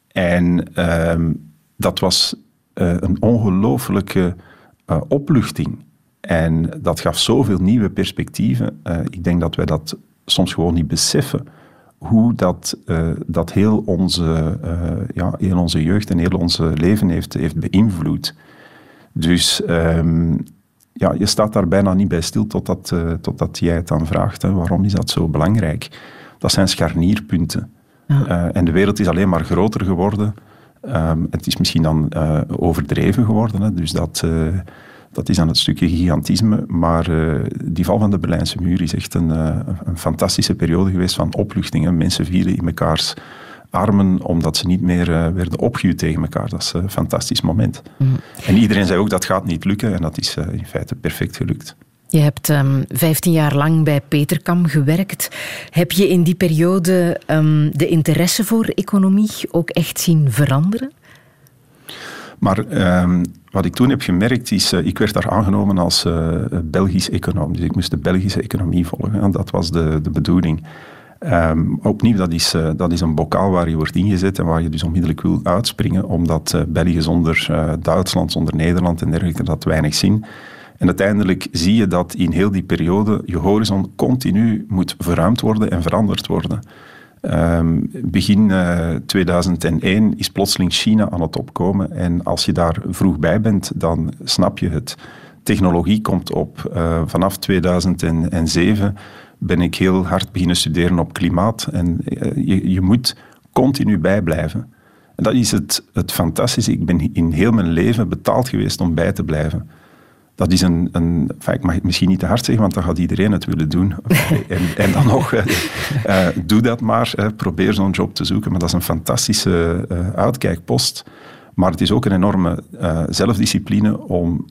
en uh, dat was uh, een ongelooflijke opluchting. En dat gaf zoveel nieuwe perspectieven. Ik denk dat wij dat soms gewoon niet beseffen. Hoe dat, dat heel, onze, ja, heel onze jeugd en heel ons leven heeft, heeft beïnvloed. Dus um, ja, je staat daar bijna niet bij stil totdat, totdat jij het dan vraagt. Hè, waarom is dat zo belangrijk? Dat zijn scharnierpunten. Ja. Uh, en de wereld is alleen maar groter geworden. Um, het is misschien dan uh, overdreven geworden. Hè, dus dat, uh, dat is dan het stukje gigantisme. Maar die val van de Berlijnse muur is echt een, een fantastische periode geweest van opluchtingen. Mensen vielen in mekaars armen omdat ze niet meer werden opgehuwd tegen elkaar. Dat is een fantastisch moment. Mm. En iedereen zei ook dat gaat niet lukken. En dat is in feite perfect gelukt. Je hebt um, 15 jaar lang bij Peterkam gewerkt. Heb je in die periode um, de interesse voor economie ook echt zien veranderen? Maar um, wat ik toen heb gemerkt is, uh, ik werd daar aangenomen als uh, Belgisch econoom. Dus ik moest de Belgische economie volgen. En dat was de, de bedoeling. Um, opnieuw, dat is, uh, dat is een bokaal waar je wordt ingezet en waar je dus onmiddellijk wil uitspringen, omdat België zonder Duitsland, zonder Nederland en dergelijke, dat weinig zin. En uiteindelijk zie je dat in heel die periode je horizon continu moet verruimd worden en veranderd worden. Um, begin uh, eh, 2001 is plotseling China aan het opkomen. En als je daar vroeg bij bent, dan snap je het. Technologie komt op. Uh, vanaf 2007 ben ik heel hard beginnen studeren op klimaat. En uh, je, je moet continu bijblijven. En dat is het, het fantastische. Ik ben in heel mijn leven betaald geweest om bij te blijven. Dat is een, een ik mag het misschien niet te hard zeggen, want dan gaat iedereen het willen doen. en, en dan nog, uh, doe dat maar, uh, probeer zo'n job te zoeken. Maar dat is een fantastische uh, uitkijkpost. Maar het is ook een enorme zelfdiscipline om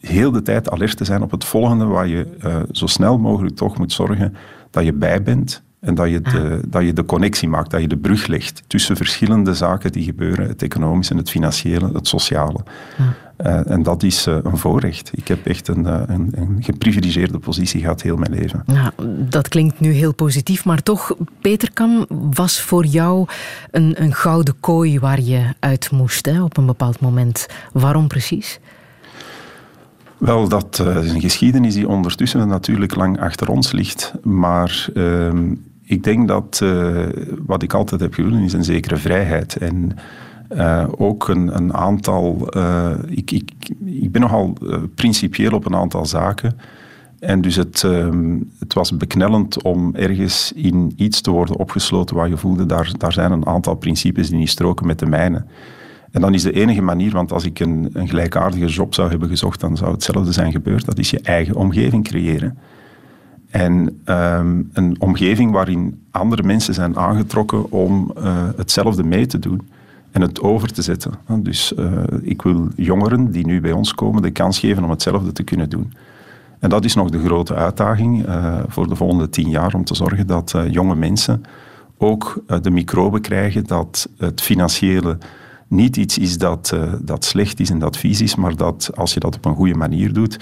heel de tijd alert te zijn op het volgende, waar je zo snel mogelijk toch moet zorgen dat je bij bent en dat je, de, dat je de connectie maakt, dat je de brug legt tussen verschillende zaken die gebeuren, het economische, het financiële, het sociale. Uh, en dat is uh, een voorrecht. Ik heb echt een, uh, een, een, geprivilegeerde positie gehad heel mijn leven. Dat klinkt nu heel positief, maar toch, Peterkam was voor jou een, een gouden kooi waar je uit moest hè, op een bepaald moment. Waarom precies? Wel, dat is een geschiedenis die ondertussen natuurlijk lang achter ons ligt. Maar ehm, ik denk dat wat ik altijd heb gewild is een zekere vrijheid. En uh, ook een, een aantal. Uh, ik, ik, ik ben nogal principieel op een aantal zaken. En dus het, het was beknellend om ergens in iets te worden opgesloten waar je voelde, daar, daar zijn een aantal principes die niet stroken met de mijne. En dan is de enige manier, want als ik een, een gelijkaardige job zou hebben gezocht, dan zou hetzelfde zijn gebeurd. Dat is je eigen omgeving creëren. En um, een omgeving waarin andere mensen zijn aangetrokken om hetzelfde mee te doen en het over te zetten. Dus uh, ik wil jongeren die nu bij ons komen de kans geven om hetzelfde te kunnen doen. En dat is nog de grote uitdaging uh, voor de volgende tien jaar, om te zorgen dat jonge mensen ook de microben krijgen dat het financiële niet iets is dat, dat slecht is en dat vies is, maar dat als je dat op een goede manier doet,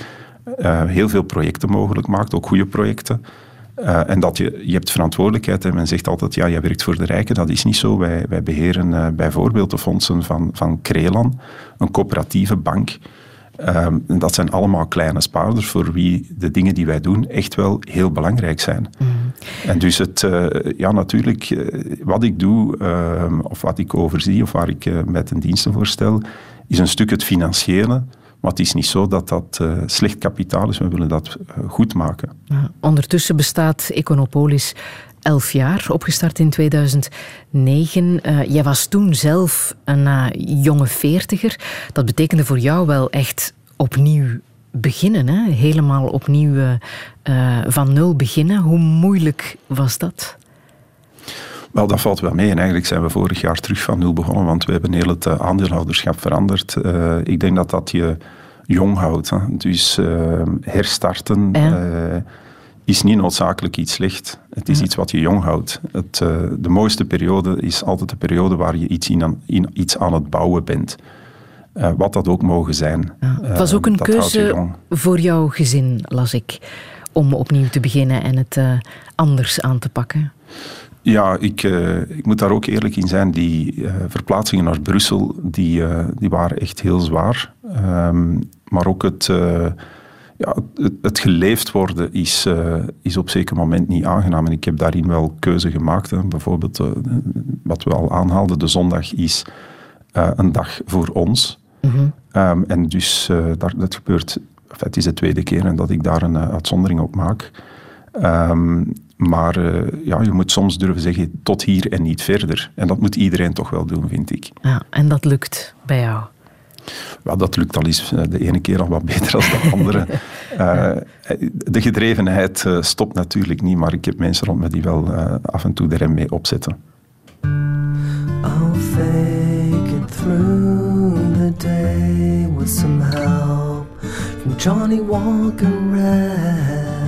heel veel projecten mogelijk maakt, ook goede projecten. Uh, en dat je, je hebt verantwoordelijkheid. En men zegt altijd, ja, jij werkt voor de rijken. Dat is niet zo. Wij, wij beheren uh, bijvoorbeeld de fondsen van, van Crelan, een coöperatieve bank. Uh, dat zijn allemaal kleine spaarders voor wie de dingen die wij doen echt wel heel belangrijk zijn. Mm. En dus het, ja, natuurlijk, wat ik doe, ehm, of wat ik overzie, of waar ik met een diensten voor stel, is een stuk het financiële. Maar het is niet zo dat dat uh, slecht kapitaal is. We willen dat uh, goed maken. Ja, ondertussen bestaat Econopolis elf jaar, opgestart in 2009. Uh, jij was toen zelf een jonge veertiger. Dat betekende voor jou wel echt opnieuw beginnen. Hè? Helemaal opnieuw van nul beginnen. Hoe moeilijk was dat? Wel, dat valt wel mee. En eigenlijk zijn we vorig jaar terug van nul begonnen, want we hebben heel het aandeelhouderschap veranderd. Uh, ik denk dat dat je jong houdt. Hè. Dus uh, herstarten uh, is niet noodzakelijk iets slecht. Het is iets wat je jong houdt. Het, de mooiste periode is altijd de periode waar je iets, in, in iets aan het bouwen bent. wat dat ook mogen zijn. Ja. Het was ook een keuze voor jouw gezin, las ik, om opnieuw te beginnen en het anders aan te pakken. Ja, ik, ik moet daar ook eerlijk in zijn. Die verplaatsingen naar Brussel, die, die waren echt heel zwaar. Um, maar ook het, ja, het, het, geleefd worden is, is op zeker moment niet aangenaam. En ik heb daarin wel keuze gemaakt. Hè. Bijvoorbeeld, wat we al aanhaalden, de zondag is een dag voor ons. Mm -hmm. um, en dus daar, dat gebeurt... het is de tweede keer dat ik daar een uitzondering op maak. Um, maar uh, ja, je moet soms durven zeggen tot hier en niet verder. En dat moet iedereen toch wel doen, vind ik. Ja, en dat lukt bij jou? Wel, dat lukt al eens eh, de ene keer al wat beter dan de andere. uh, de gedrevenheid uh, stopt natuurlijk niet, maar ik heb mensen rond me die wel af en toe de rem mee opzetten. I'll fake it through the day with some help from Johnny Walker Red.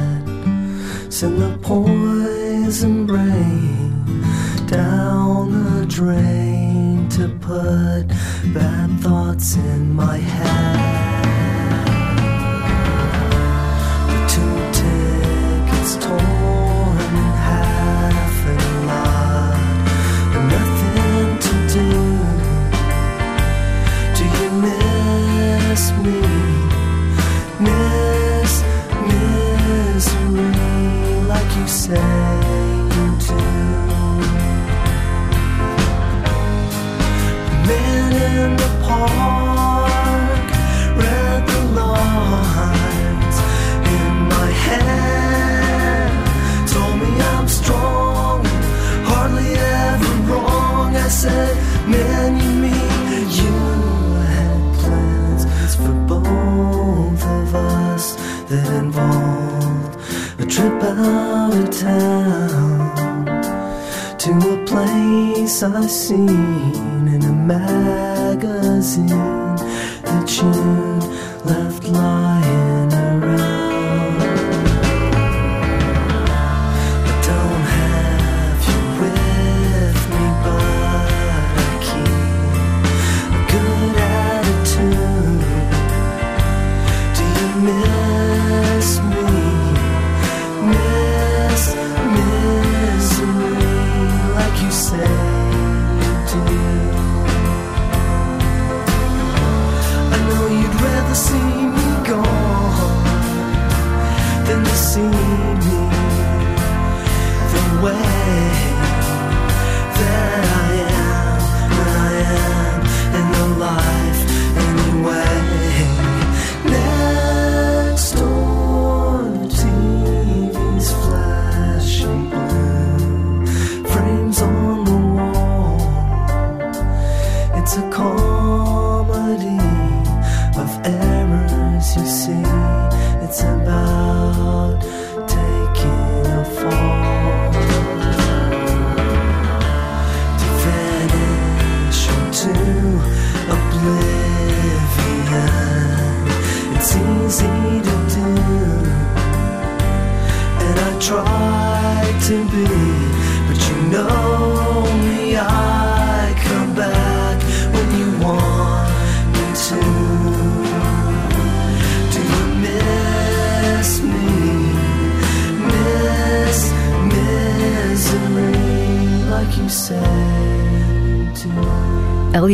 Send the poison brain down the drain to put bad thoughts in my head. The two tickets torn in half and nothing to do. Do you miss me? Out of town to a place I seen in a magazine that you'd left lying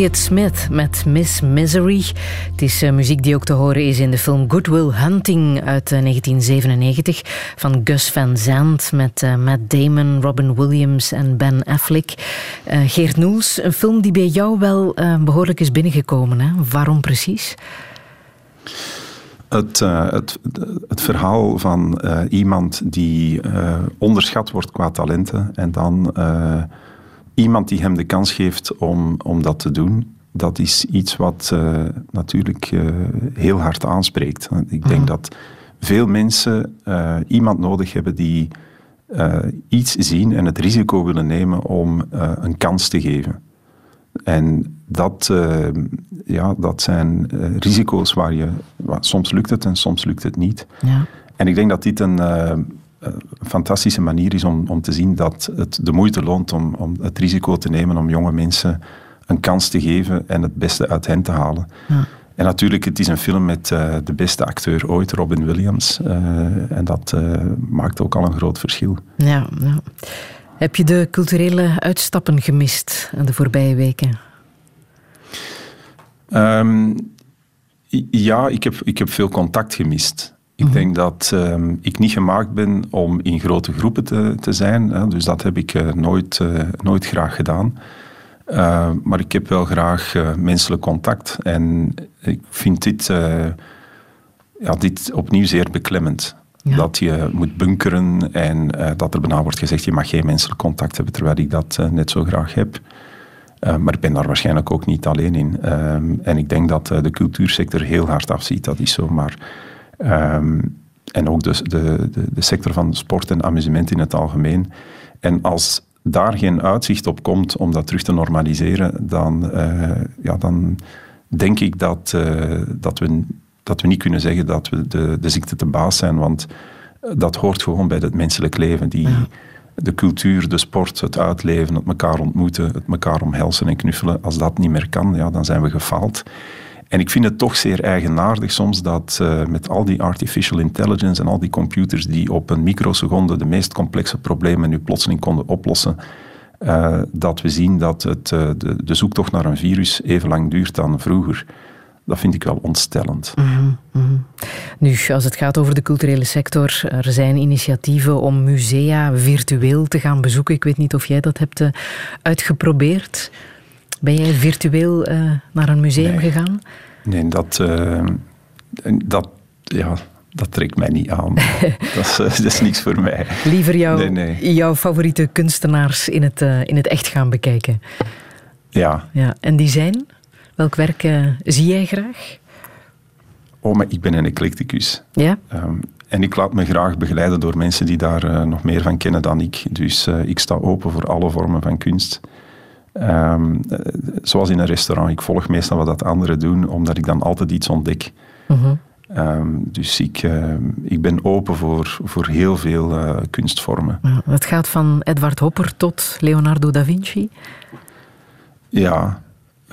Elliot Smith met Miss Misery. Het is uh, muziek die ook te horen is in de film Good Will Hunting uit uh, 1997 van Gus Van Sant met uh, Matt Damon, Robin Williams en Ben Affleck. Geert Noels, een film die bij jou wel behoorlijk is binnengekomen. Hè? Waarom precies? Het, het, het, verhaal van iemand die onderschat wordt qua talenten en dan iemand die hem de kans geeft om, om dat te doen, dat is iets wat uh, natuurlijk uh, heel hard aanspreekt. Ik denk mhm. dat veel mensen uh, iemand nodig hebben die iets zien en het risico willen nemen om een kans te geven. En dat, ja, dat zijn risico's waar je... soms lukt het en soms lukt het niet. Ja. En ik denk dat dit een een fantastische manier is om, om te zien dat het de moeite loont om, om het risico te nemen om jonge mensen een kans te geven en het beste uit hen te halen. Ja. En natuurlijk, het is een film met uh, de beste acteur ooit, Robin Williams. Uh, en dat uh, maakt ook al een groot verschil. Ja, ja. Heb je de culturele uitstappen gemist de voorbije weken? Um, ja, ik heb, ik heb veel contact gemist. Ik mhm. denk dat ehm, ik niet gemaakt ben om in grote groepen te, te zijn. Hè. Dus dat heb ik uh, nooit, uh, nooit graag gedaan. Uh, maar ik heb wel graag menselijk contact. En ik vind dit, ja, dit opnieuw zeer beklemmend. Dat je moet bunkeren en dat er bijna wordt gezegd je mag geen menselijk contact hebben, terwijl ik dat net zo graag heb. maar ik ben daar waarschijnlijk ook niet alleen in. Ehm, en ik denk dat de cultuursector heel hard afziet, dat is zo. Maar Ehm, en ook de, de, de sector van sport en amusement in het algemeen. En als daar geen uitzicht op komt om dat terug te normaliseren, dan, uh, ja, dan denk ik dat, uh, dat, we, dat we niet kunnen zeggen dat we de, de ziekte te baas zijn, want dat hoort gewoon bij het menselijk leven. Die, De cultuur, de sport, het uitleven, het elkaar ontmoeten, het elkaar omhelzen en knuffelen. Als dat niet meer kan, ja, dan zijn we gefaald. En ik vind het toch zeer eigenaardig soms dat uh, met al die artificial intelligence en al die computers die op een microseconde de meest complexe problemen nu plotseling konden oplossen, uh, dat we zien dat het, uh, de, de, zoektocht naar een virus even lang duurt dan vroeger. Dat vind ik wel ontstellend. Mm -hmm. Nu, als het gaat over de culturele sector, er zijn initiatieven om musea virtueel te gaan bezoeken. Ik weet niet of jij dat hebt uitgeprobeerd. Ben jij virtueel naar een museum gegaan? Nee, dat, uh, dat, ja, dat trekt mij niet aan. dat, is, dat is niks voor mij. Liever jou, jouw favoriete kunstenaars in het, uh, in het echt gaan bekijken. Ja. ja. En die zijn? Welk werk zie jij graag? Oh, maar ik ben een eclecticus. Ja? Ehm, en ik laat me graag begeleiden door mensen die daar eh, nog meer van kennen dan ik. Dus ik sta open voor alle vormen van kunst. Um, zoals in een restaurant. Ik volg meestal wat dat anderen doen, omdat ik dan altijd iets ontdek. -huh. um, dus ik, uh, ik ben open voor, voor heel veel uh, kunstvormen. Het gaat van Edward Hopper tot Leonardo da Vinci? Ja.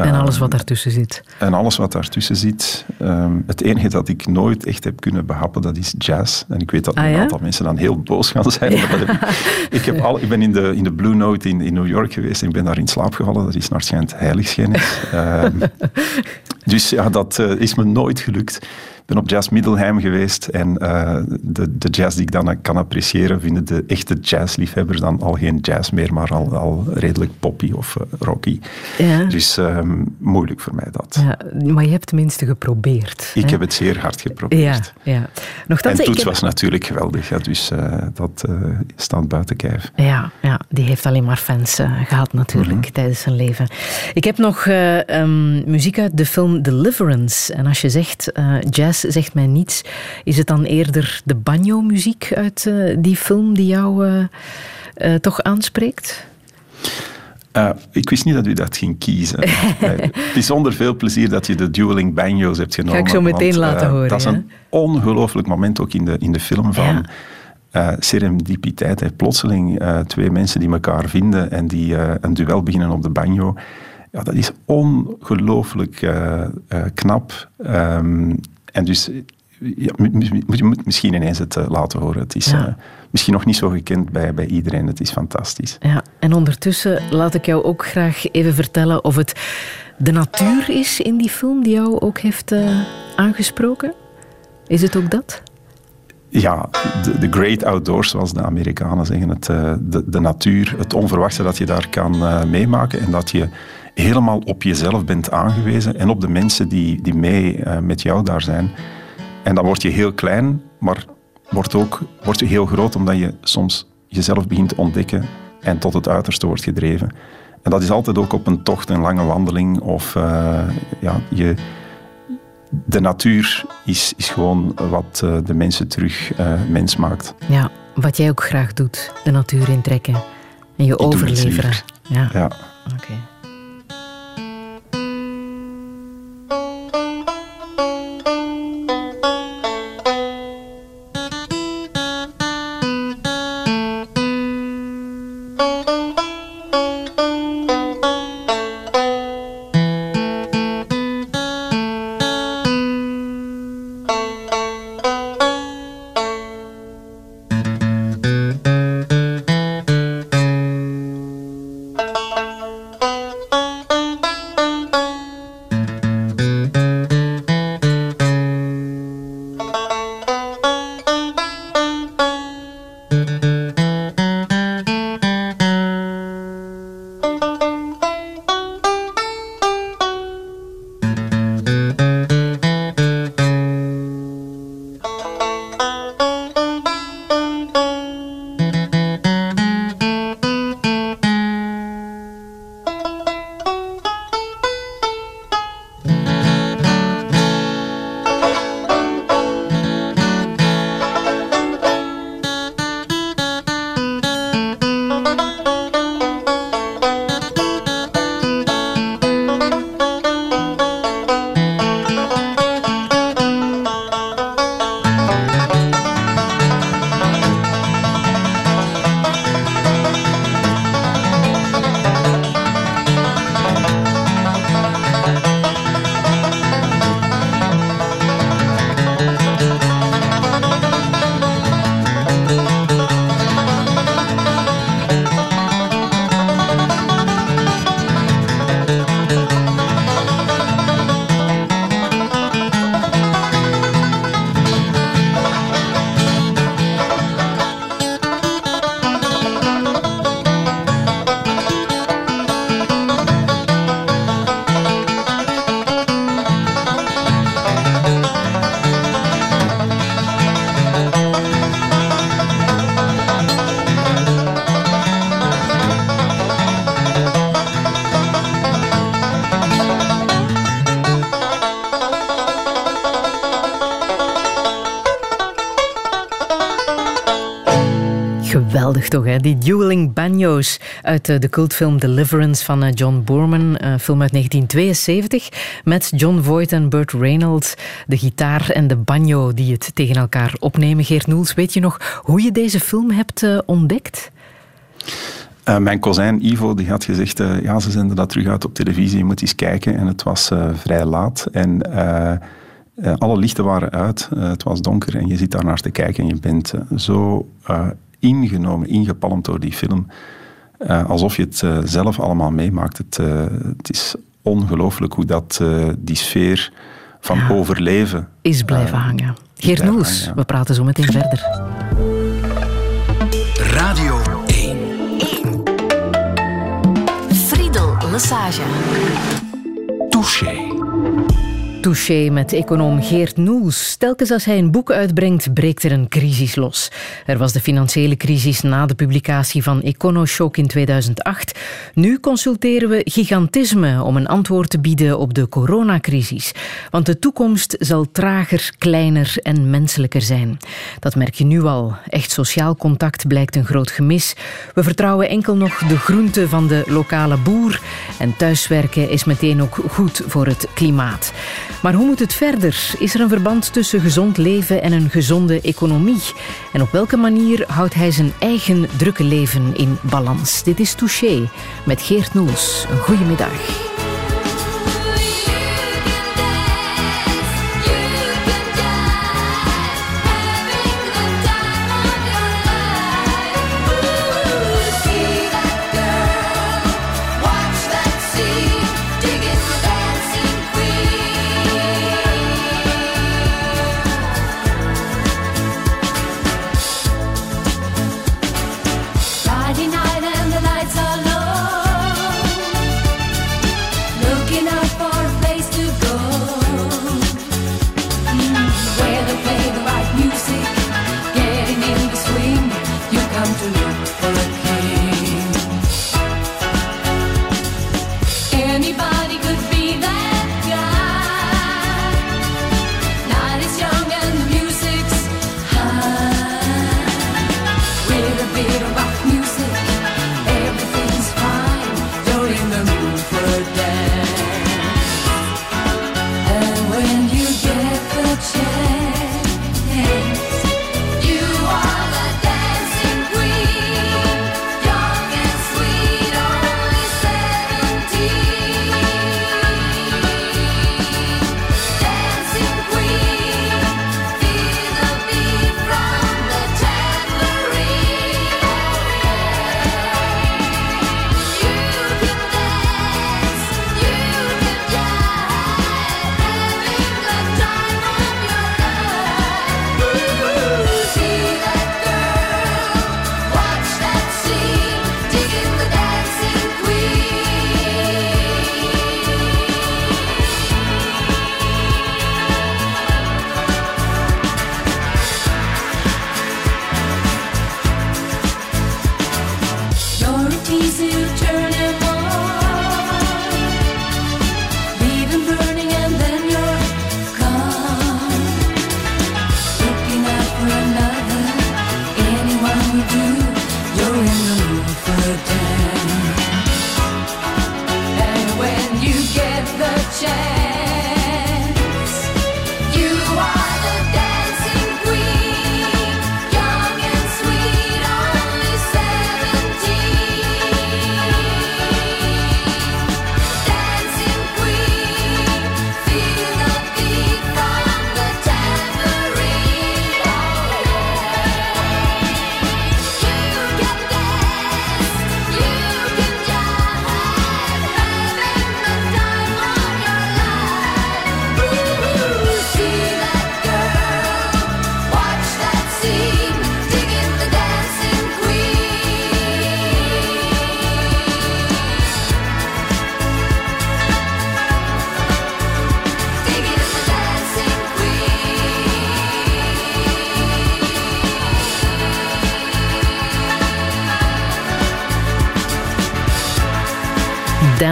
En alles wat daartussen zit. En alles wat daartussen zit. Um, het enige dat ik nooit echt heb kunnen behappen, dat is jazz. En ik weet dat ah, een ja? aantal mensen dan heel boos gaan zijn. Ja. Ik, ik, heb al, ik ben in de, in de Blue Note in, in New York geweest en ik ben daar in slaap gevallen. Dat is naar schijnt heiligschennis. um, dus ja, dat uh, is me nooit gelukt. Ik ben op Jazz Middelheim geweest en uh, de, de jazz die ik dan kan appreciëren, vinden de echte jazzliefhebbers dan al geen jazz meer, maar al, al redelijk poppy of uh, rocky. Ja. Dus um, moeilijk voor mij dat. Ja, maar je hebt tenminste geprobeerd. Ik hè? heb het zeer hard geprobeerd. Ja, ja. Nochtans, en Toets heb... was natuurlijk geweldig, ja, dus uh, dat staat buiten kijf. Ja, ja, die heeft alleen maar fans gehad natuurlijk mm -hmm. tijdens zijn leven. Ik heb nog um, muziek uit de film Deliverance. En als je zegt jazz zegt mij niets. Is het dan eerder de banjo-muziek uit uh, die film die jou uh, uh, toch aanspreekt? Uh, ik wist niet dat u dat ging kiezen. het is zonder veel plezier dat je de dueling banjo's hebt genomen. Ga ik zo meteen want, laten horen. Dat is ja? een ongelooflijk moment ook in de, in de film van ja. uh, serendipiteit. Hè. Plotseling twee mensen die elkaar vinden en die een duel beginnen op de banjo. Ja, dat is ongelooflijk knap. Um, en dus ja, je moet misschien ineens het uh, laten horen. Het is ja. uh, misschien nog niet zo gekend bij, bij iedereen. Het is fantastisch. Ja, en ondertussen laat ik jou ook graag even vertellen of het de natuur is in die film die jou ook heeft uh, aangesproken. Is het ook dat? Ja, de, de great outdoors, zoals de Amerikanen zeggen. Het, de, de natuur, het onverwachte dat je daar kan meemaken en dat je helemaal op jezelf bent aangewezen en op de mensen die, die mee uh, met jou daar zijn. En dan word je heel klein, maar wordt ook word je heel groot omdat je soms jezelf begint te ontdekken en tot het uiterste wordt gedreven. En dat is altijd ook op een tocht, een lange wandeling of uh, ja, je, de natuur is, is gewoon wat uh, de mensen terug uh, mens maakt. Ja, wat jij ook graag doet, de natuur intrekken en je Ik overleveren. Ja. ja. Oké. Okay. Die dueling banjo's uit eh, de cultfilm Deliverance van eh, John Boorman, een film uit 1972, met John Voight en Burt Reynolds. De gitaar en de banjo die het tegen elkaar opnemen. Geert Noels, weet je nog hoe je deze film hebt uh, ontdekt? mijn cousin Ivo die had gezegd, ja, ze zenden dat terug uit op televisie, je moet eens kijken. En het was vrij laat en alle lichten waren uit, het was donker en je zit daar naar te kijken en je bent zo ingenomen, ingepalmd door die film. Uh, alsof je het uh, zelf allemaal meemaakt. Het, uh, het is ongelooflijk hoe dat die sfeer van ja, overleven... Is blijven hangen. Geert Noels, ja. we praten zo meteen verder. Radio 1. 1. Friedel Lassage. Touché. Touché met econoom Geert Noels. Telkens als hij een boek uitbrengt, breekt er een crisis los. Er was de financiële crisis na de publicatie van EconoShock in 2008. Nu consulteren we gigantisme om een antwoord te bieden op de coronacrisis. Want de toekomst zal trager, kleiner en menselijker zijn. Dat merk je nu al. Echt sociaal contact blijkt een groot gemis. We vertrouwen enkel nog de groente van de lokale boer. En thuiswerken is meteen ook goed voor het klimaat. Maar hoe moet het verder? Is er een verband tussen gezond leven en een gezonde economie? En op welke manier houdt hij zijn eigen drukke leven in balans? Dit is Touché met Geert Noels. Een goede middag.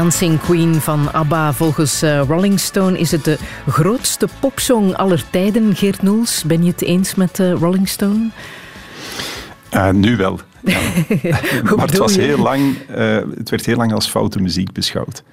Dancing Queen van ABBA. Volgens uh, Rolling Stone is het de grootste popsong aller tijden. Geert Noels, ben je het eens met uh, Rolling Stone? Uh, nu wel. maar het, was heel lang, het werd heel lang als foute muziek beschouwd.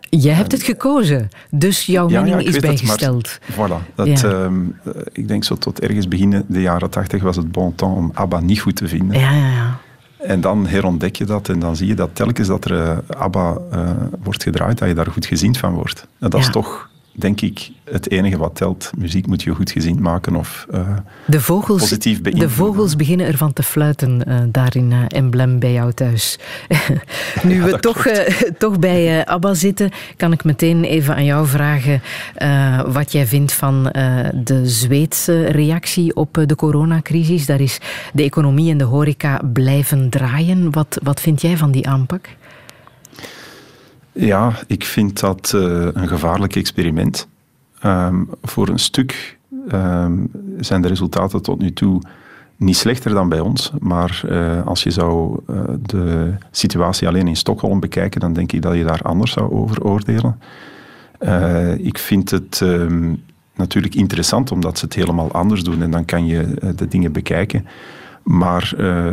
Jij hebt het gekozen, dus jouw mening is bijgesteld. Het, voilà, dat, ehm, ik denk zo tot ergens begin de jaren tachtig was het bon temps om ABBA niet goed te vinden. Ja, ja, ja. En dan herontdek je dat en dan zie je dat telkens dat er uh, ABBA uh, wordt gedraaid, dat je daar goed gezien van wordt. En dat is toch denk ik, het enige wat telt. Muziek moet je goed gezien maken of uh, de vogels, positief beïnvloeden. De vogels beginnen ervan te fluiten uh, daar in uh, Emblem bij jou thuis. nu we toch, toch bij ABBA zitten, kan ik meteen even aan jou vragen wat jij vindt van de Zweedse reactie op de coronacrisis. Daar is de economie en de horeca blijven draaien. Wat, wat vind jij van die aanpak? Ja, ik vind dat uh, een gevaarlijk experiment. Um, voor een stuk um, zijn de resultaten tot nu toe niet slechter dan bij ons. Maar uh, als je zou uh, de situatie alleen in Stockholm bekijken, dan denk ik dat je daar anders zou over oordelen. ik vind het um, natuurlijk interessant omdat ze het helemaal anders doen en dan kan je de dingen bekijken. Maar uh,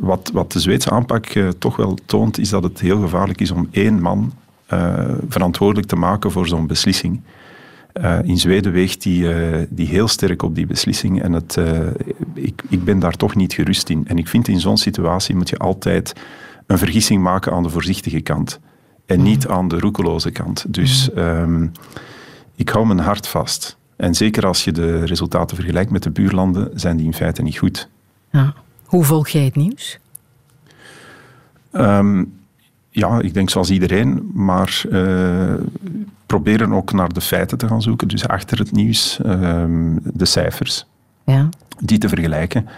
wat, wat de Zweedse aanpak uh, toch wel toont, is dat het heel gevaarlijk is om één man uh, verantwoordelijk te maken voor zo'n beslissing. in Zweden weegt die, die heel sterk op die beslissing en het, ik, ik ben daar toch niet gerust in. En ik vind in zo'n situatie moet je altijd een vergissing maken aan de voorzichtige kant en mhm. niet aan de roekeloze kant. Dus um, ik hou mijn hart vast. En zeker als je de resultaten vergelijkt met de buurlanden, zijn die in feite niet goed. Ja. Hoe volg jij het nieuws? Um, ja, ik denk zoals iedereen, maar uh, proberen ook naar de feiten te gaan zoeken. Dus achter het nieuws, um, de cijfers, ja. die te vergelijken.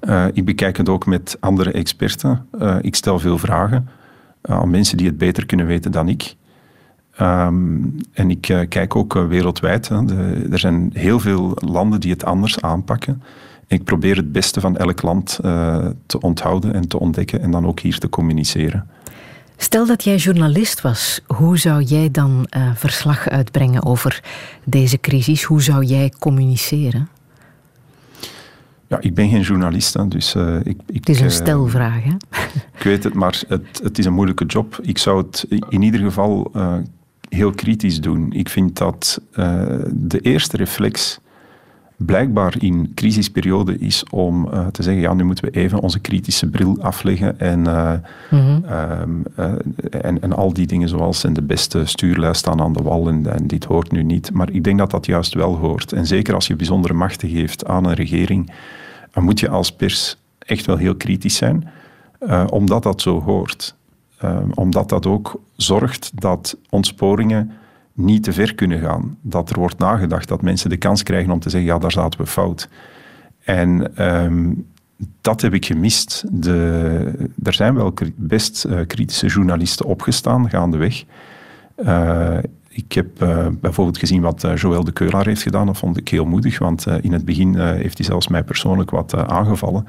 Uh, ik bekijk het ook met andere experten. Uh, ik stel veel vragen aan mensen die het beter kunnen weten dan ik. Um, en ik kijk ook wereldwijd. Hè. De, er zijn heel veel landen die het anders aanpakken. Ik probeer het beste van elk land uh, te onthouden en te ontdekken en dan ook hier te communiceren. Stel dat jij journalist was, hoe zou jij dan uh, verslag uitbrengen over deze crisis? Hoe zou jij communiceren? Ja, ik ben geen journalist, hè, dus uh, ik, ik... Het is een stelvraag, hè? Ik weet het, maar het, het is een moeilijke job. Ik zou het in ieder geval heel kritisch doen. Ik vind dat de eerste reflex blijkbaar in crisisperiode is om uh, te zeggen, ja, nu moeten we even onze kritische bril afleggen en, uh, mm-hmm. uh, en, en al die dingen zoals en de beste stuurlijst staan aan de wal en, en, dit hoort nu niet. Maar ik denk dat dat juist wel hoort. En zeker als je bijzondere machten geeft aan een regering, dan moet je als pers echt wel heel kritisch zijn, omdat dat zo hoort. omdat dat ook zorgt dat ontsporingen niet te ver kunnen gaan. Dat er wordt nagedacht, dat mensen de kans krijgen om te zeggen, ja, daar zaten we fout. En um, dat heb ik gemist. De, er zijn wel best uh, kritische journalisten opgestaan gaandeweg. Uh, ik heb uh, bijvoorbeeld gezien wat Joël de Keulaar heeft gedaan. Dat vond ik heel moedig, want in het begin heeft hij zelfs mij persoonlijk wat aangevallen.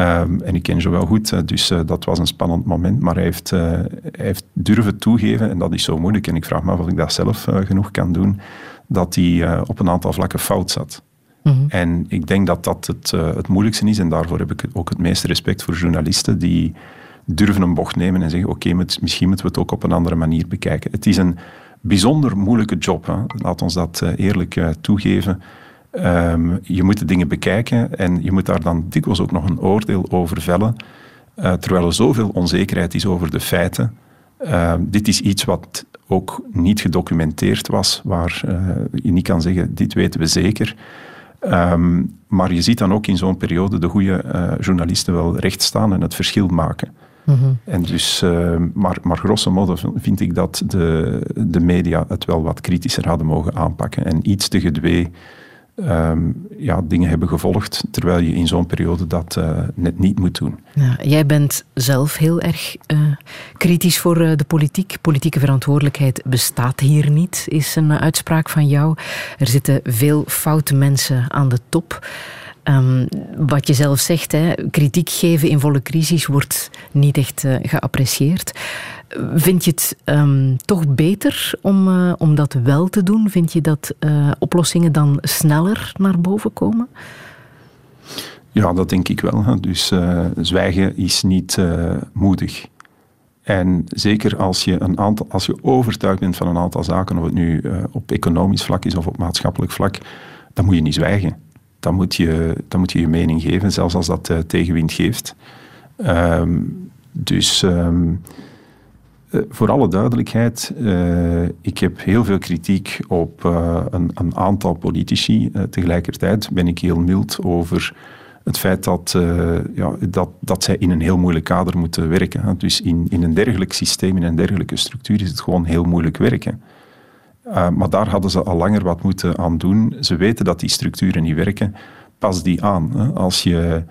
Um, en ik ken ze wel goed, eh, dus uh, dat was een spannend moment. Maar hij heeft, uh, hij heeft durven toegeven, en dat is zo moeilijk. En ik vraag me af of ik dat zelf genoeg kan doen, dat hij op een aantal vlakken fout zat. Mm -hmm. En ik denk dat dat het, het moeilijkste is. En daarvoor heb ik ook het meeste respect voor journalisten die durven een bocht nemen en zeggen: Oké, okay, misschien moeten we het ook op een andere manier bekijken. Het is een bijzonder moeilijke job. Hè? Laat ons dat eerlijk toegeven. Um, je moet de dingen bekijken en je moet daar dan dikwijls ook nog een oordeel over vellen, uh, terwijl er zoveel onzekerheid is over de feiten. Uh, dit is iets wat ook niet gedocumenteerd was, waar uh, je niet kan zeggen, dit weten we zeker. Um, maar je ziet dan ook in zo'n periode de goede journalisten wel recht staan en het verschil maken. Mm -hmm. En dus, maar, maar grosso modo vind ik dat de, de media het wel wat kritischer hadden mogen aanpakken en iets te gedwee um, ja, dingen hebben gevolgd, terwijl je in zo'n periode dat uh, net niet moet doen. Ja, jij bent zelf heel erg uh, kritisch voor uh, de politiek. Politieke verantwoordelijkheid bestaat hier niet, is een uitspraak van jou. Er zitten veel foute mensen aan de top. Um, wat je zelf zegt, hè, kritiek geven in volle crisis wordt niet echt geapprecieerd. Vind je het um, toch beter om, uh, om dat wel te doen? Vind je dat uh, oplossingen dan sneller naar boven komen? Ja, dat denk ik wel. Hè. Dus zwijgen is niet moedig. En zeker als je, een aantal, als je overtuigd bent van een aantal zaken, of het nu op economisch vlak is of op maatschappelijk vlak, dan moet je niet zwijgen. Dan moet je dan moet je, je mening geven, zelfs als dat tegenwind geeft. Um, dus um, uh, voor alle duidelijkheid, uh, ik heb heel veel kritiek op een, een, aantal politici. tegelijkertijd ben ik heel mild over het feit dat, ja, dat, dat zij in een heel moeilijk kader moeten werken. Dus in, in een dergelijk systeem, in een dergelijke structuur, is het gewoon heel moeilijk werken. Maar daar hadden ze al langer wat moeten aan doen. Ze weten dat die structuren niet werken. Pas die aan. Hè. Als je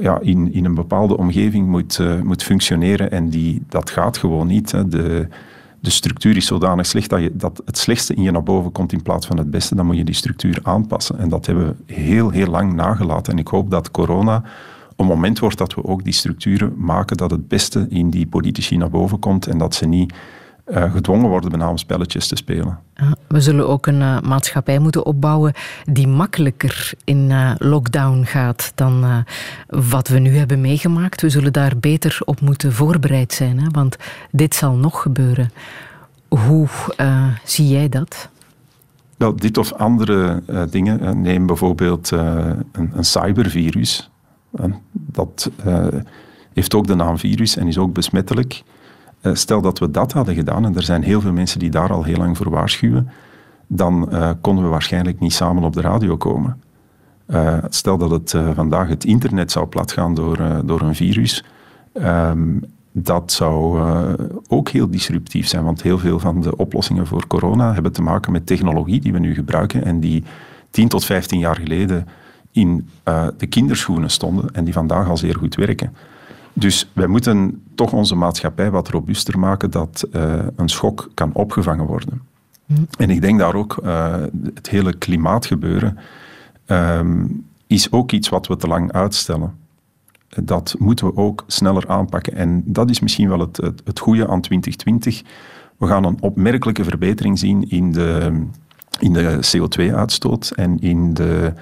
ja, in, in een bepaalde omgeving moet, uh, moet functioneren en die, dat gaat gewoon niet. Hè. De, de structuur is zodanig slecht dat, je, dat het slechtste in je naar boven komt in plaats van het beste. Dan moet je die structuur aanpassen. En dat hebben we heel, heel lang nagelaten. En ik hoop dat corona een moment wordt dat we ook die structuren maken dat het beste in die politici naar boven komt en dat ze niet uh, gedwongen worden bijna om spelletjes te spelen. we zullen ook een uh, maatschappij moeten opbouwen die makkelijker in uh, lockdown gaat dan wat we nu hebben meegemaakt. We zullen daar beter op moeten voorbereid zijn, hè? want dit zal nog gebeuren. Hoe zie jij dat? Wel, dit of andere dingen. neem bijvoorbeeld een, een, cybervirus. dat heeft ook de naam virus en is ook besmettelijk. Eh, stel dat we dat hadden gedaan, en er zijn heel veel mensen die daar al heel lang voor waarschuwen, dan uh, konden we waarschijnlijk niet samen op de radio komen. Uh, stel dat het vandaag het internet zou platgaan door, door een virus, um, dat zou ook heel disruptief zijn, want heel veel van de oplossingen voor corona hebben te maken met technologie die we nu gebruiken en die 10 tot 15 jaar geleden in de kinderschoenen stonden en die vandaag al zeer goed werken. Dus wij moeten toch onze maatschappij wat robuuster maken dat uh, een schok kan opgevangen worden. Mm. En ik denk daar ook uh, het hele klimaatgebeuren um, is ook iets wat we te lang uitstellen. Dat moeten we ook sneller aanpakken. En dat is misschien wel het, het, het goede aan 2020. We gaan een opmerkelijke verbetering zien in de, in de CO2-uitstoot en in de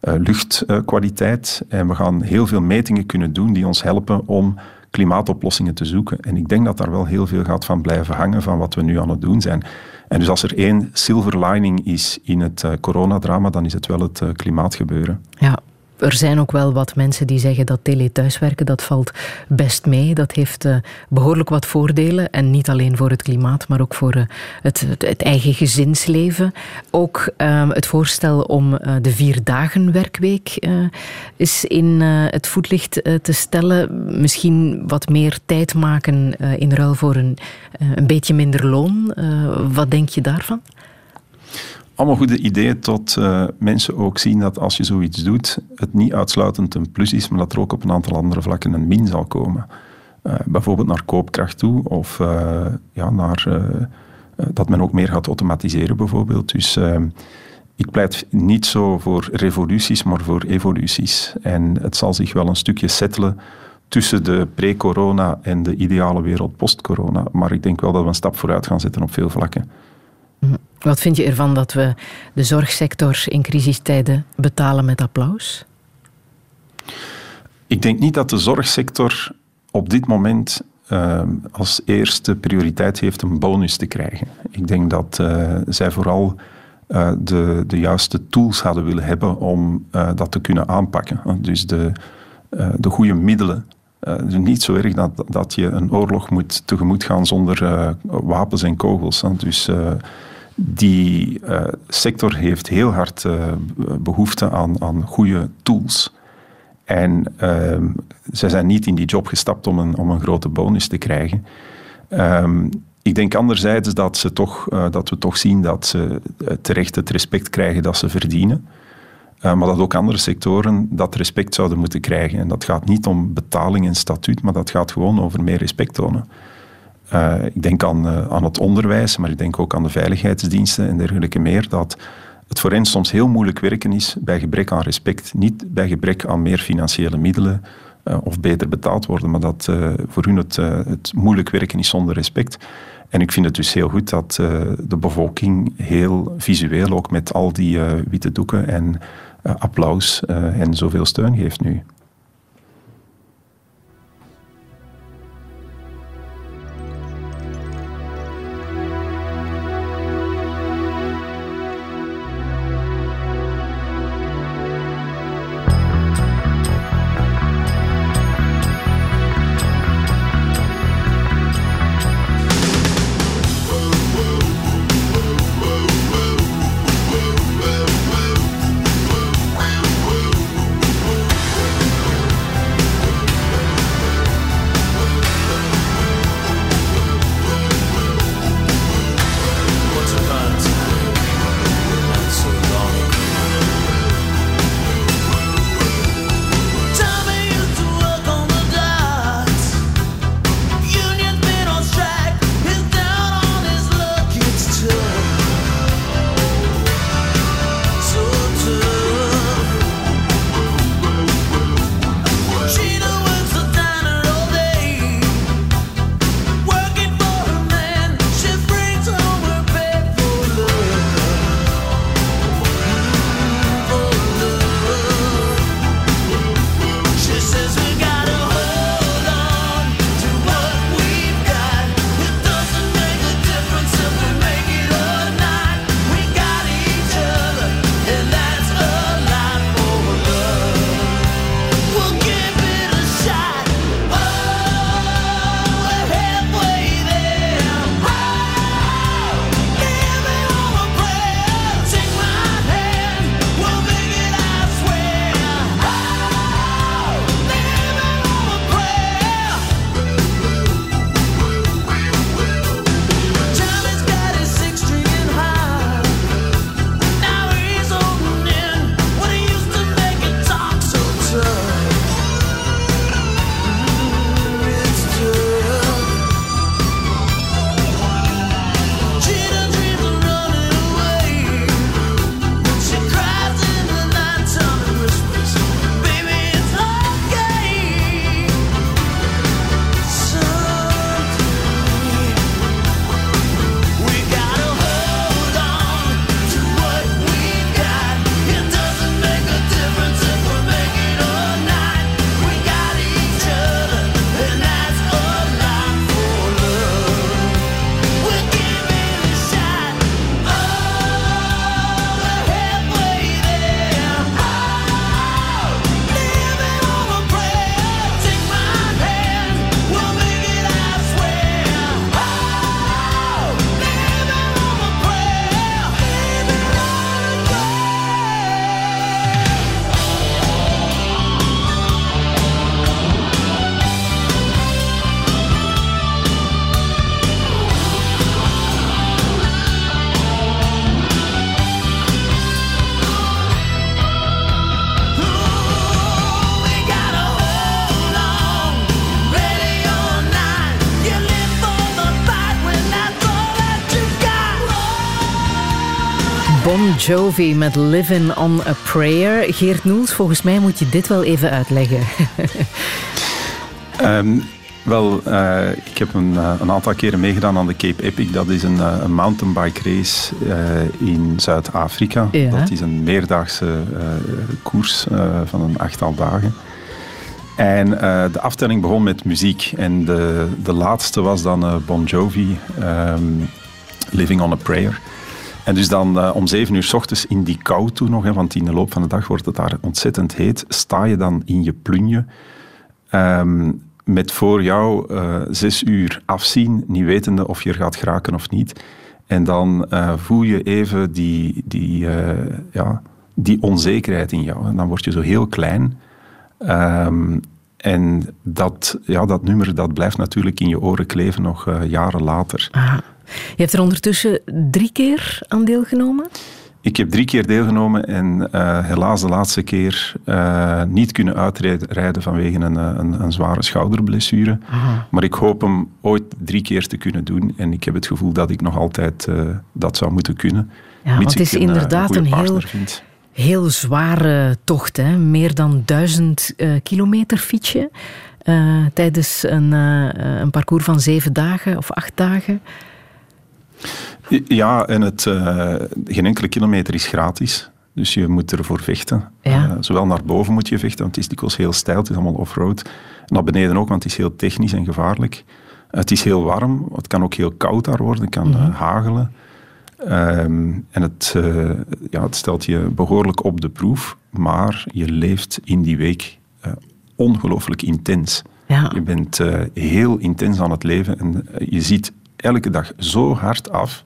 luchtkwaliteit. en we gaan heel veel metingen kunnen doen die ons helpen om klimaatoplossingen te zoeken. En ik denk dat daar wel heel veel gaat van blijven hangen van wat we nu aan het doen zijn. En dus als er één silver lining is in het uh, coronadrama, dan is het wel het uh, klimaatgebeuren. Ja, er zijn ook wel wat mensen die zeggen dat tele-thuiswerken, dat valt best mee. Dat heeft uh, behoorlijk wat voordelen. En niet alleen voor het klimaat, maar ook voor uh, het, het, eigen gezinsleven. Ook uh, het voorstel om uh, de vier dagen werkweek is in het voetlicht te stellen. Misschien wat meer tijd maken in ruil voor een, een beetje minder loon. wat denk je daarvan? Allemaal goede ideeën tot uh, mensen ook zien dat als je zoiets doet, het niet uitsluitend een plus is, maar dat er ook op een aantal andere vlakken een min zal komen. Uh, bijvoorbeeld naar koopkracht toe of uh, ja, naar, dat men ook meer gaat automatiseren bijvoorbeeld. Dus ik pleit niet zo voor revoluties, maar voor evoluties. En het zal zich wel een stukje settelen tussen de pre-corona en de ideale wereld post-corona. Maar ik denk wel dat we een stap vooruit gaan zetten op veel vlakken. Wat vind je ervan dat we de zorgsector in crisistijden betalen met applaus? Ik denk niet dat de zorgsector op dit moment uh, als eerste prioriteit heeft een bonus te krijgen. Ik denk dat uh, zij vooral uh, de, de juiste tools hadden willen hebben om dat te kunnen aanpakken. Dus de, de goede middelen. Is niet zo erg dat, dat je een oorlog moet tegemoet gaan zonder wapens en kogels. Dus die uh, sector heeft heel hard uh, behoefte aan, aan goede tools. En uh, zij zijn niet in die job gestapt om een, om een grote bonus te krijgen. Um, ik denk anderzijds dat, ze toch, uh, dat we toch zien dat ze terecht het respect krijgen dat ze verdienen. maar dat ook andere sectoren dat respect zouden moeten krijgen. En dat gaat niet om betaling en statuut, maar dat gaat gewoon over meer respect tonen. Uh, ik denk aan, uh, aan het onderwijs, maar ik denk ook aan de veiligheidsdiensten en dergelijke meer, dat het voor hen soms heel moeilijk werken is bij gebrek aan respect. Niet bij gebrek aan meer financiële middelen uh, of beter betaald worden, maar dat voor hun het, het moeilijk werken is zonder respect. En ik vind het dus heel goed dat de bevolking heel visueel, ook met al die witte doeken en applaus en zoveel steun geeft nu. Jovi met Living on a Prayer. Geert Noels, volgens mij moet je dit wel even uitleggen. um, wel, uh, ik heb een, uh, een, aantal keren meegedaan aan de Cape Epic. Dat is een, uh, een mountainbike race in Zuid-Afrika. Ja. Dat is een meerdaagse koers van een achttal dagen. En de aftelling begon met muziek. En de, de laatste was dan Bon Jovi, um, Living on a Prayer. En dus dan uh, om zeven uur s ochtends in die kou toe nog, hè, want in de loop van de dag wordt het daar ontzettend heet, sta je dan in je plunje um, met voor jou uh, zes uur afzien, niet wetende of je er gaat geraken of niet. En dan uh, voel je even die, die, ja, die onzekerheid in jou. En dan word je zo heel klein. Um, en dat, ja, dat nummer dat blijft natuurlijk in je oren kleven nog jaren later. Aha. Je hebt er ondertussen drie keer aan deelgenomen? Ik heb drie keer deelgenomen en uh, helaas de laatste keer uh, niet kunnen uitrijden vanwege een, eh, een, een zware schouderblessure. Aha. Maar ik hoop hem ooit drie keer te kunnen doen en ik heb het gevoel dat ik nog altijd uh, dat zou moeten kunnen. Ja, want het is een, inderdaad een, een heel, vind. heel zware tocht. Hè? Meer dan duizend kilometer fietsje tijdens een, een parcours van zeven dagen of acht dagen. Ja, en het, uh, geen enkele kilometer is gratis. Dus je moet ervoor vechten. Ja. Uh, zowel naar boven moet je vechten, want het is dikwijls heel stijl, het is allemaal off-road. En naar beneden ook, want het is heel technisch en gevaarlijk. Het is heel warm, het kan ook heel koud daar worden, het kan mm -hmm. hagelen. Um, en het, ja, het stelt je behoorlijk op de proef, maar je leeft in die week ongelooflijk intens. Ja. Je bent heel intens aan het leven en je ziet elke dag zo hard af.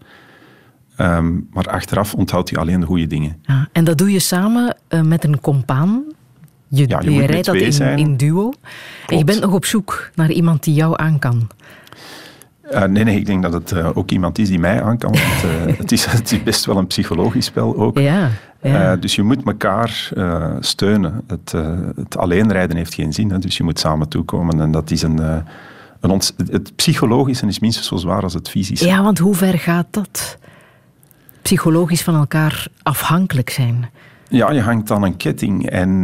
Um, maar achteraf onthoudt je alleen de goede dingen. Ja, en dat doe je samen met een compaan. Je, ja, je, rijdt dat in, in duo. En je bent nog op zoek naar iemand die jou aan kan. Uh, nee, nee, ik denk dat het uh, ook iemand is die mij aan kan. Want, uh, het, is, het is best wel een psychologisch spel ook. Ja, ja. dus je moet elkaar steunen. Het, het alleen rijden heeft geen zin, hè, dus je moet samen toekomen. En dat is een, ons, het psychologische is minstens zo zwaar als het fysische. Ja, want hoe ver gaat dat? Psychologisch van elkaar afhankelijk zijn. Ja, je hangt aan een ketting en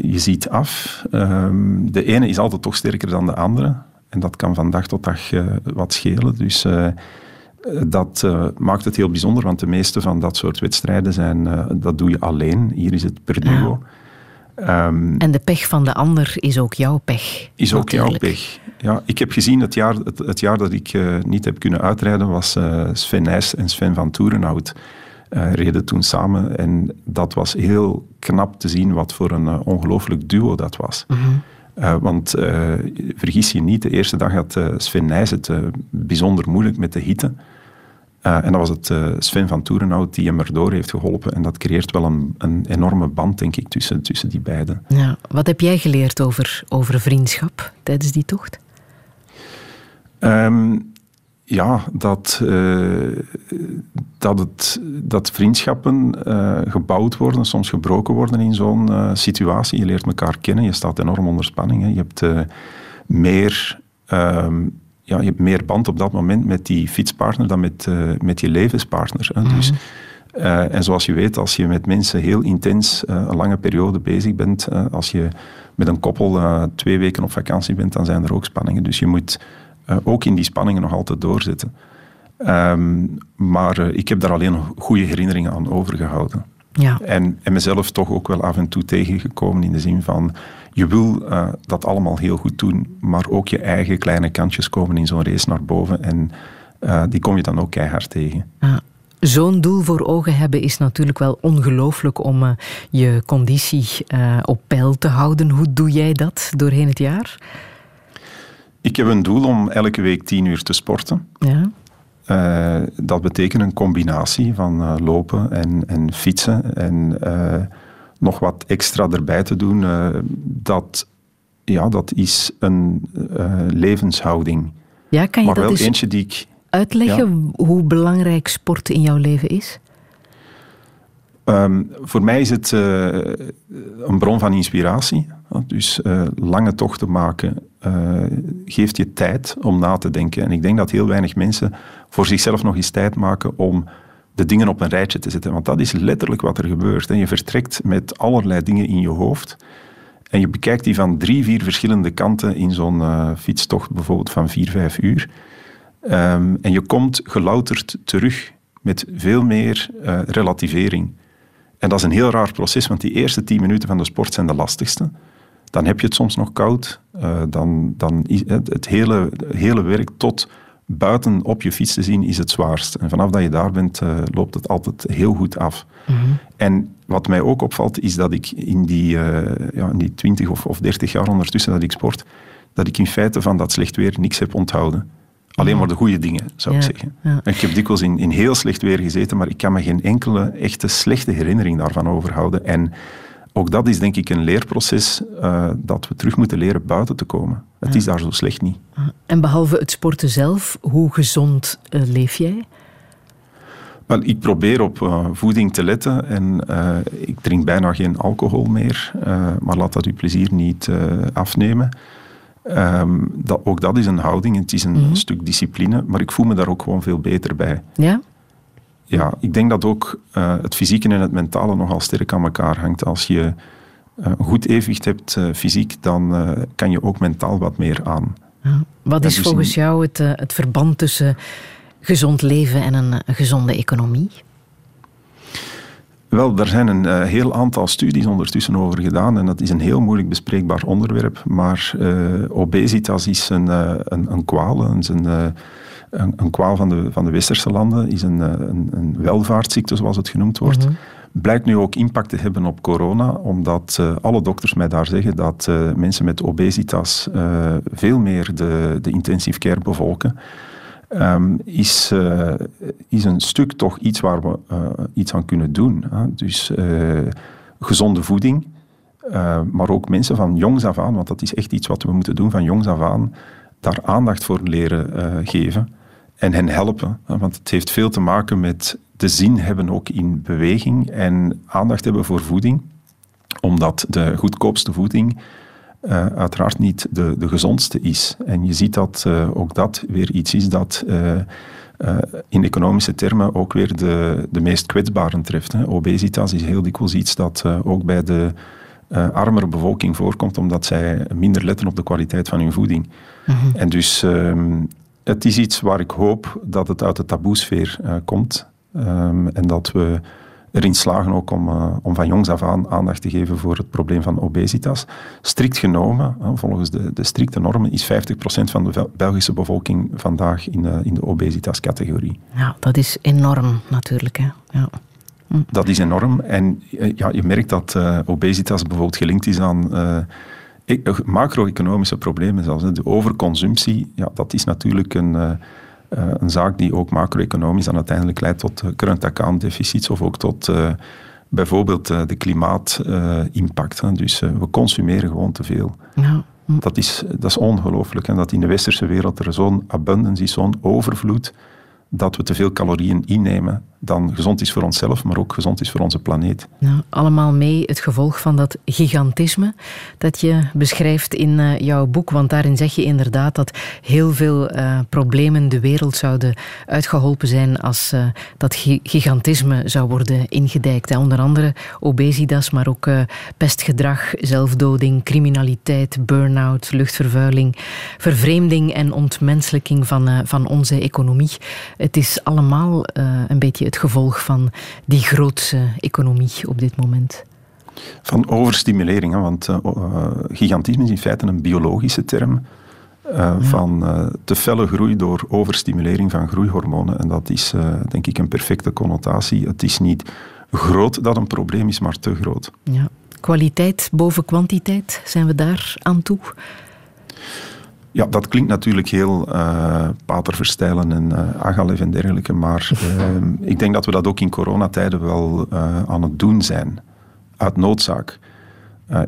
je ziet af. Um, de ene is altijd toch sterker dan de andere. En dat kan van dag tot dag uh, wat schelen. Dus uh, dat maakt het heel bijzonder, want de meeste van dat soort wedstrijden zijn, dat doe je alleen. Hier is het per duo. Ja. Um, en de pech van de ander is ook jouw pech. Is ook natuurlijk. jouw pech. Ja, ik heb gezien, het jaar, het, het jaar dat ik niet heb kunnen uitrijden, was Sven Nijs en Sven van Toerenhout. reden toen samen en dat was heel knap te zien wat voor een ongelooflijk duo dat was. Mm -hmm. Uh, want uh, vergis je niet, de eerste dag had uh, Sven Nijs het bijzonder moeilijk met de hitte. En dat was het Sven van Toerenhout die hem erdoor heeft geholpen. En dat creëert wel een, een enorme band, denk ik, tussen, tussen die beiden. Ja, wat heb jij geleerd over, over vriendschap tijdens die tocht? Um, ja, dat, uh, dat, het, dat vriendschappen uh, gebouwd worden, soms gebroken worden in zo'n uh, situatie. Je leert elkaar kennen, je staat enorm onder spanning. Hè. Je, hebt, meer, um, ja, je hebt meer band op dat moment met die fietspartner dan met, met je levenspartner. Hè. Mm -hmm. dus, en zoals je weet, als je met mensen heel intens een lange periode bezig bent, als je met een koppel twee weken op vakantie bent, dan zijn er ook spanningen. Dus je moet ook in die spanningen nog altijd doorzetten. Um, maar ik heb daar alleen goede herinneringen aan overgehouden. Ja. En, en mezelf toch ook wel af en toe tegengekomen in de zin van... Je wil uh, dat allemaal heel goed doen, maar ook je eigen kleine kantjes komen in zo'n race naar boven. En die kom je dan ook keihard tegen. Ja. Zo'n doel voor ogen hebben is natuurlijk wel ongelooflijk om uh, je conditie op peil te houden. Hoe doe jij dat doorheen het jaar? Ik heb een doel om elke week tien uur te sporten. Ja. Uh, dat betekent een combinatie van uh, lopen en, en, fietsen en uh, nog wat extra erbij te doen. dat, ja, dat is een levenshouding. Ja, kan je maar dat wel eens eentje die ik. uitleggen ja. hoe belangrijk sport in jouw leven is? Um, voor mij is het een bron van inspiratie. Dus lange tochten maken uh, geeft je tijd om na te denken. En ik denk dat heel weinig mensen voor zichzelf nog eens tijd maken om de dingen op een rijtje te zetten. Want dat is letterlijk wat er gebeurt. En je vertrekt met allerlei dingen in je hoofd. En je bekijkt die van drie, vier verschillende kanten in zo'n uh, fietstocht, bijvoorbeeld van vier, vijf uur. Um, en je komt gelouterd terug met veel meer uh, relativering. En dat is een heel raar proces, want die eerste tien minuten van de sport zijn de lastigste dan heb je het soms nog koud. Uh, dan, dan het hele, hele werk tot buiten op je fiets te zien is het zwaarst. En vanaf dat je daar bent, uh, loopt het altijd heel goed af. Mm -hmm. En wat mij ook opvalt, is dat ik in die, uh, ja, in die 20 of, of 30 jaar ondertussen dat ik sport, dat ik in feite van dat slecht weer niks heb onthouden. Alleen maar de goede dingen, zou Ja, ik zeggen. ja. Ik heb dikwijls in, in heel slecht weer gezeten, maar ik kan me geen enkele echte slechte herinnering daarvan overhouden. En ook dat is denk ik een leerproces uh, dat we terug moeten leren buiten te komen. Het is daar zo slecht niet. En behalve het sporten zelf, hoe gezond uh, leef jij? Wel, ik probeer op uh, voeding te letten en ik drink bijna geen alcohol meer, maar laat dat uw plezier niet afnemen. Um, dat, ook dat is een houding, het is een Mhm. mm -hmm. stuk discipline, maar ik voel me daar ook gewoon veel beter bij. Ja? Ja, ik denk dat ook het fysieke en het mentale nogal sterk aan elkaar hangt. Als je een goed evenwicht hebt fysiek, dan kan je ook mentaal wat meer aan. Ja. Wat is dus volgens in- jou het, eh, het verband tussen gezond leven en een, gezonde economie? Wel, daar zijn een uh, heel aantal studies ondertussen over gedaan en dat is een heel moeilijk bespreekbaar onderwerp. Maar uh, obesitas is een, uh, een, een kwaal, een, een, een, kwaal van de, van de westerse landen, is een, een, een welvaartsziekte zoals het genoemd wordt. Mm -hmm. Blijkt nu ook impact te hebben op corona, omdat alle dokters mij daar zeggen dat mensen met obesitas veel meer de, de intensive care bevolken. Um, is, is een stuk toch iets waar we iets aan kunnen doen. Hè? Dus gezonde voeding, maar ook mensen van jongs af aan, want dat is echt iets wat we moeten doen van jongs af aan, daar aandacht voor leren geven en hen helpen. Want het heeft veel te maken met de zin hebben ook in beweging en aandacht hebben voor voeding, omdat de goedkoopste voeding uh, uiteraard niet de, de gezondste is. En je ziet dat uh, ook dat weer iets is dat uh, in economische termen ook weer de, de meest kwetsbaren treft. Hè. Obesitas is heel dikwijls iets dat ook bij de armere bevolking voorkomt, omdat zij minder letten op de kwaliteit van hun voeding. Mm -hmm. En dus ehm, het is iets waar ik hoop dat het uit de taboesfeer komt. Um, en dat we erin slagen ook om, uh, om van jongs af aan aandacht te geven voor het probleem van obesitas. Strikt genomen, uh, volgens de, de strikte normen, is 50% van de Belgische bevolking vandaag in, uh, in de obesitas-categorie. Ja, dat is enorm natuurlijk. Hè? Ja. Hm. Dat is enorm. En ja, je merkt dat obesitas bijvoorbeeld gelinkt is aan macro-economische problemen, zoals de overconsumptie. Ja, dat is natuurlijk een uh, een zaak die ook macro-economisch dan uiteindelijk leidt tot current account deficits of ook tot uh, bijvoorbeeld de klimaatimpact. dus we consumeren gewoon te veel. Ja. Dat, is, dat is ongelooflijk. En dat in de westerse wereld er zo'n abundance is, zo'n overvloed dat we te veel calorieën innemen dan gezond is voor onszelf, maar ook gezond is voor onze planeet. Nou, allemaal mee het gevolg van dat gigantisme dat je beschrijft in uh, jouw boek. Want daarin zeg je inderdaad dat heel veel uh, problemen de wereld zouden uitgeholpen zijn als uh, dat gigantisme zou worden ingedijkt. Hè. Onder andere obesitas, maar ook pestgedrag, zelfdoding, criminaliteit, burn-out, luchtvervuiling, vervreemding en ontmenselijking van, van onze economie. Het is allemaal een beetje het gevolg van die grootse economie op dit moment? Van overstimulering, hè, want uh, gigantisme is in feite een biologische term. Uh, ja. Van uh, te felle groei door overstimulering van groeihormonen. En dat is denk ik een perfecte connotatie. Het is niet groot dat een probleem is, maar te groot. Ja. Kwaliteit boven kwantiteit, zijn we daar aan toe? Ja, dat klinkt natuurlijk heel uh, paterverstijlen en uh, agalev en dergelijke, maar uh, ik denk dat we dat ook in coronatijden wel aan het doen zijn, uit noodzaak.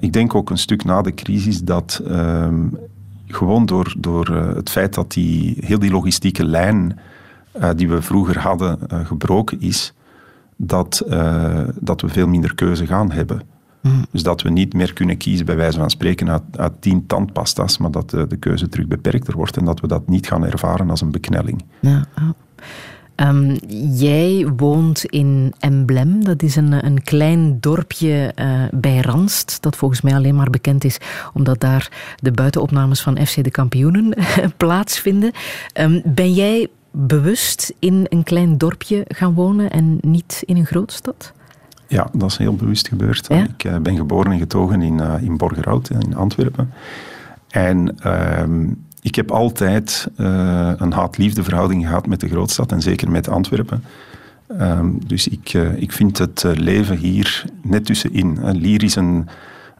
ik denk ook een stuk na de crisis dat ehm, gewoon door, door het feit dat die, heel die logistieke lijn die we vroeger hadden gebroken is, dat, dat we veel minder keuze gaan hebben. Mm. Dus dat we niet meer kunnen kiezen, bij wijze van spreken, uit, uit tien tandpasta's, maar dat de, de, keuze terug beperkter wordt en dat we dat niet gaan ervaren als een beknelling. Ja, oh. Um, jij woont in Emblem, dat is een, een klein dorpje uh, bij Ranst, dat volgens mij alleen maar bekend is omdat daar de buitenopnames van FC de Kampioenen plaatsvinden. Um, ben jij bewust in een klein dorpje gaan wonen en niet in een grootstad? Ja, dat is heel bewust gebeurd. Ja? Ik uh, ben geboren en getogen in, uh, in Borgerhout, in Antwerpen. En uh, ik heb altijd eh, een haat-liefde verhouding gehad met de grootstad en zeker met Antwerpen. Ehm, dus ik, ik vind het leven hier net tussenin. Lier is een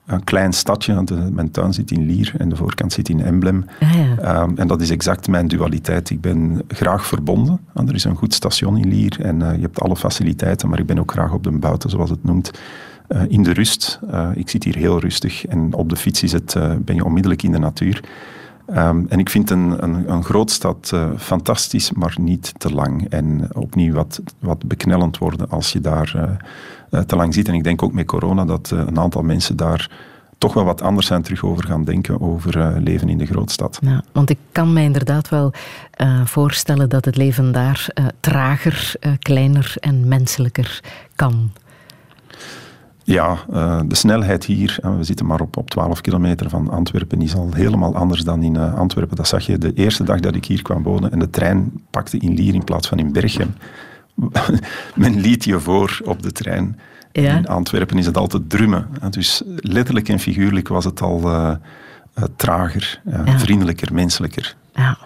een klein stadje. Want mijn tuin zit in Lier en de voorkant zit in Emblem. Ah, ja. um, en dat is exact mijn dualiteit. Ik ben graag verbonden. Er is een goed station in Lier en uh, je hebt alle faciliteiten, maar ik ben ook graag op de buiten, zoals het noemt. Uh, in de rust. Uh, ik zit hier heel rustig en op de fiets is het, ben je onmiddellijk in de natuur. Um, en ik vind een, een, een grootstad fantastisch, maar niet te lang. En opnieuw wat, wat beknellend worden als je daar uh, te lang zit. En ik denk ook met corona dat uh, een aantal mensen daar toch wel wat anders zijn terug over gaan denken over uh, leven in de grootstad. Ja, want ik kan mij inderdaad wel voorstellen dat het leven daar trager, kleiner en menselijker kan. Ja, de snelheid hier, we zitten maar op, op 12 kilometer van Antwerpen, is al helemaal anders dan in Antwerpen. Dat zag je de eerste dag dat ik hier kwam wonen en de trein pakte in Lier in plaats van in Berchem. men liet je voor op de trein. In Antwerpen is het altijd drummen. Dus letterlijk en figuurlijk was het al uh, trager, vriendelijker, menselijker. Ja.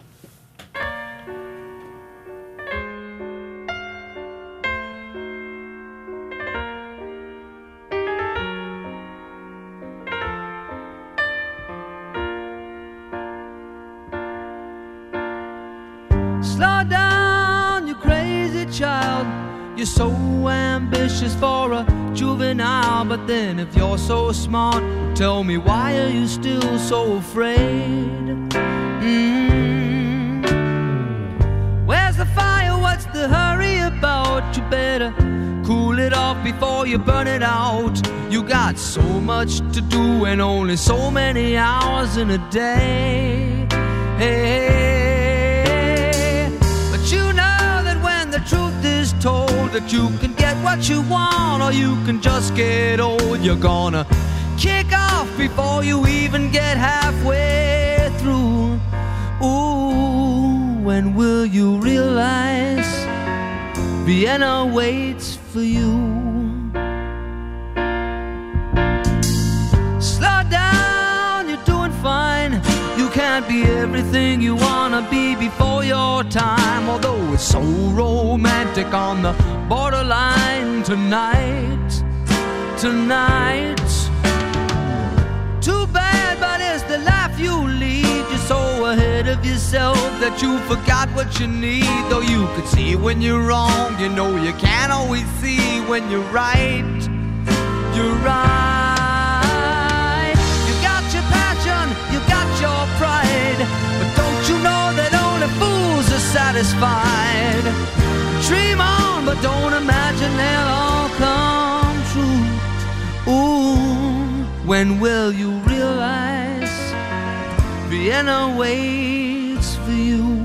If you're so smart, tell me why are you still so afraid? Mm-hmm. Where's the fire? What's the hurry about? You better cool it off before you burn it out. You got so much to do and only so many hours in a day. Hey, truth is told that you can get what you want or you can just get old. You're gonna kick off before you even get halfway through. Ooh, when will you realize Vienna waits for you? Can't be everything you wanna be before your time. Although it's so romantic on the borderline tonight, tonight. Too bad, but it's the life you lead. You're so ahead of yourself that you forgot what you need. Though you could see when you're wrong, you know you can't always see when you're right. You're right. Pride, but don't you know that only fools are satisfied? Dream on, but don't imagine they'll all come true. Ooh, when will you realize Vienna waits for you?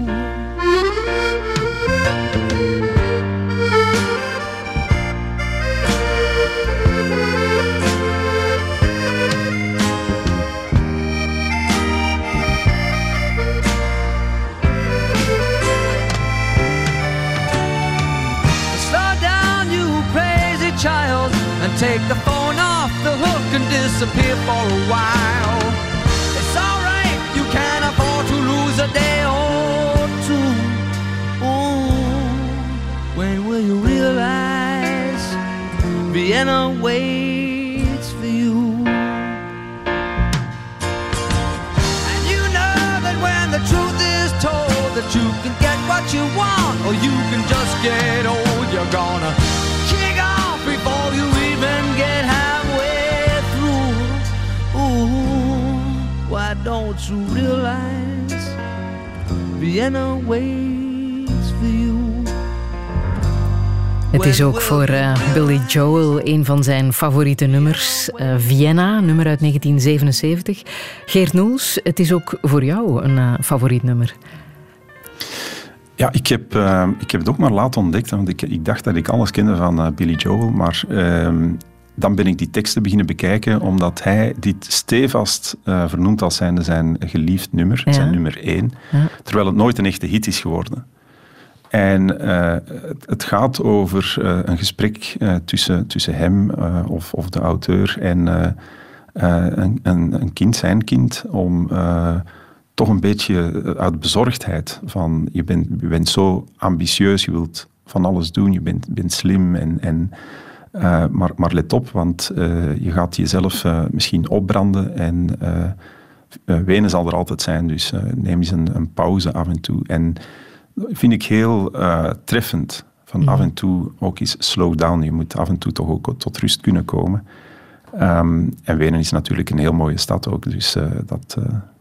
Take the phone off the hook and disappear for a while. It's alright, you can afford to lose a day or two. Ooh, when will you realize Vienna waits for you? And you know that when the truth is told that you can get what you want or you can just get old, don't you realize Vienna waits for you? Het is ook voor uh, Billy Joel een van zijn favoriete nummers. Uh, Vienna, nummer uit 1977. Geert Noels, het is ook voor jou een uh, favoriet nummer. Ja, ik heb, ik heb het ook maar laat ontdekt, want ik, ik dacht dat ik alles kende van Billy Joel, maar ehm, dan ben ik die teksten beginnen bekijken, omdat hij dit stevast uh, vernoemt als zijnde zijn geliefd nummer, zijn nummer één, terwijl het nooit een echte hit is geworden. En uh, het, het, gaat over uh, een gesprek tussen, tussen hem of, of de auteur en een, een, een, kind, zijn kind, om toch een beetje uit bezorgdheid van je bent, je bent zo ambitieus, je wilt van alles doen, je bent, bent slim en, en uh, maar, maar let op, want uh, je gaat jezelf uh, misschien opbranden en wenen zal er altijd zijn. Dus neem eens een, een, pauze af en toe. En dat vind ik heel treffend. Van mm. af en toe ook eens slow down. Je moet af en toe toch ook tot rust kunnen komen. Um, en Wenen is natuurlijk een heel mooie stad ook. Dus dat,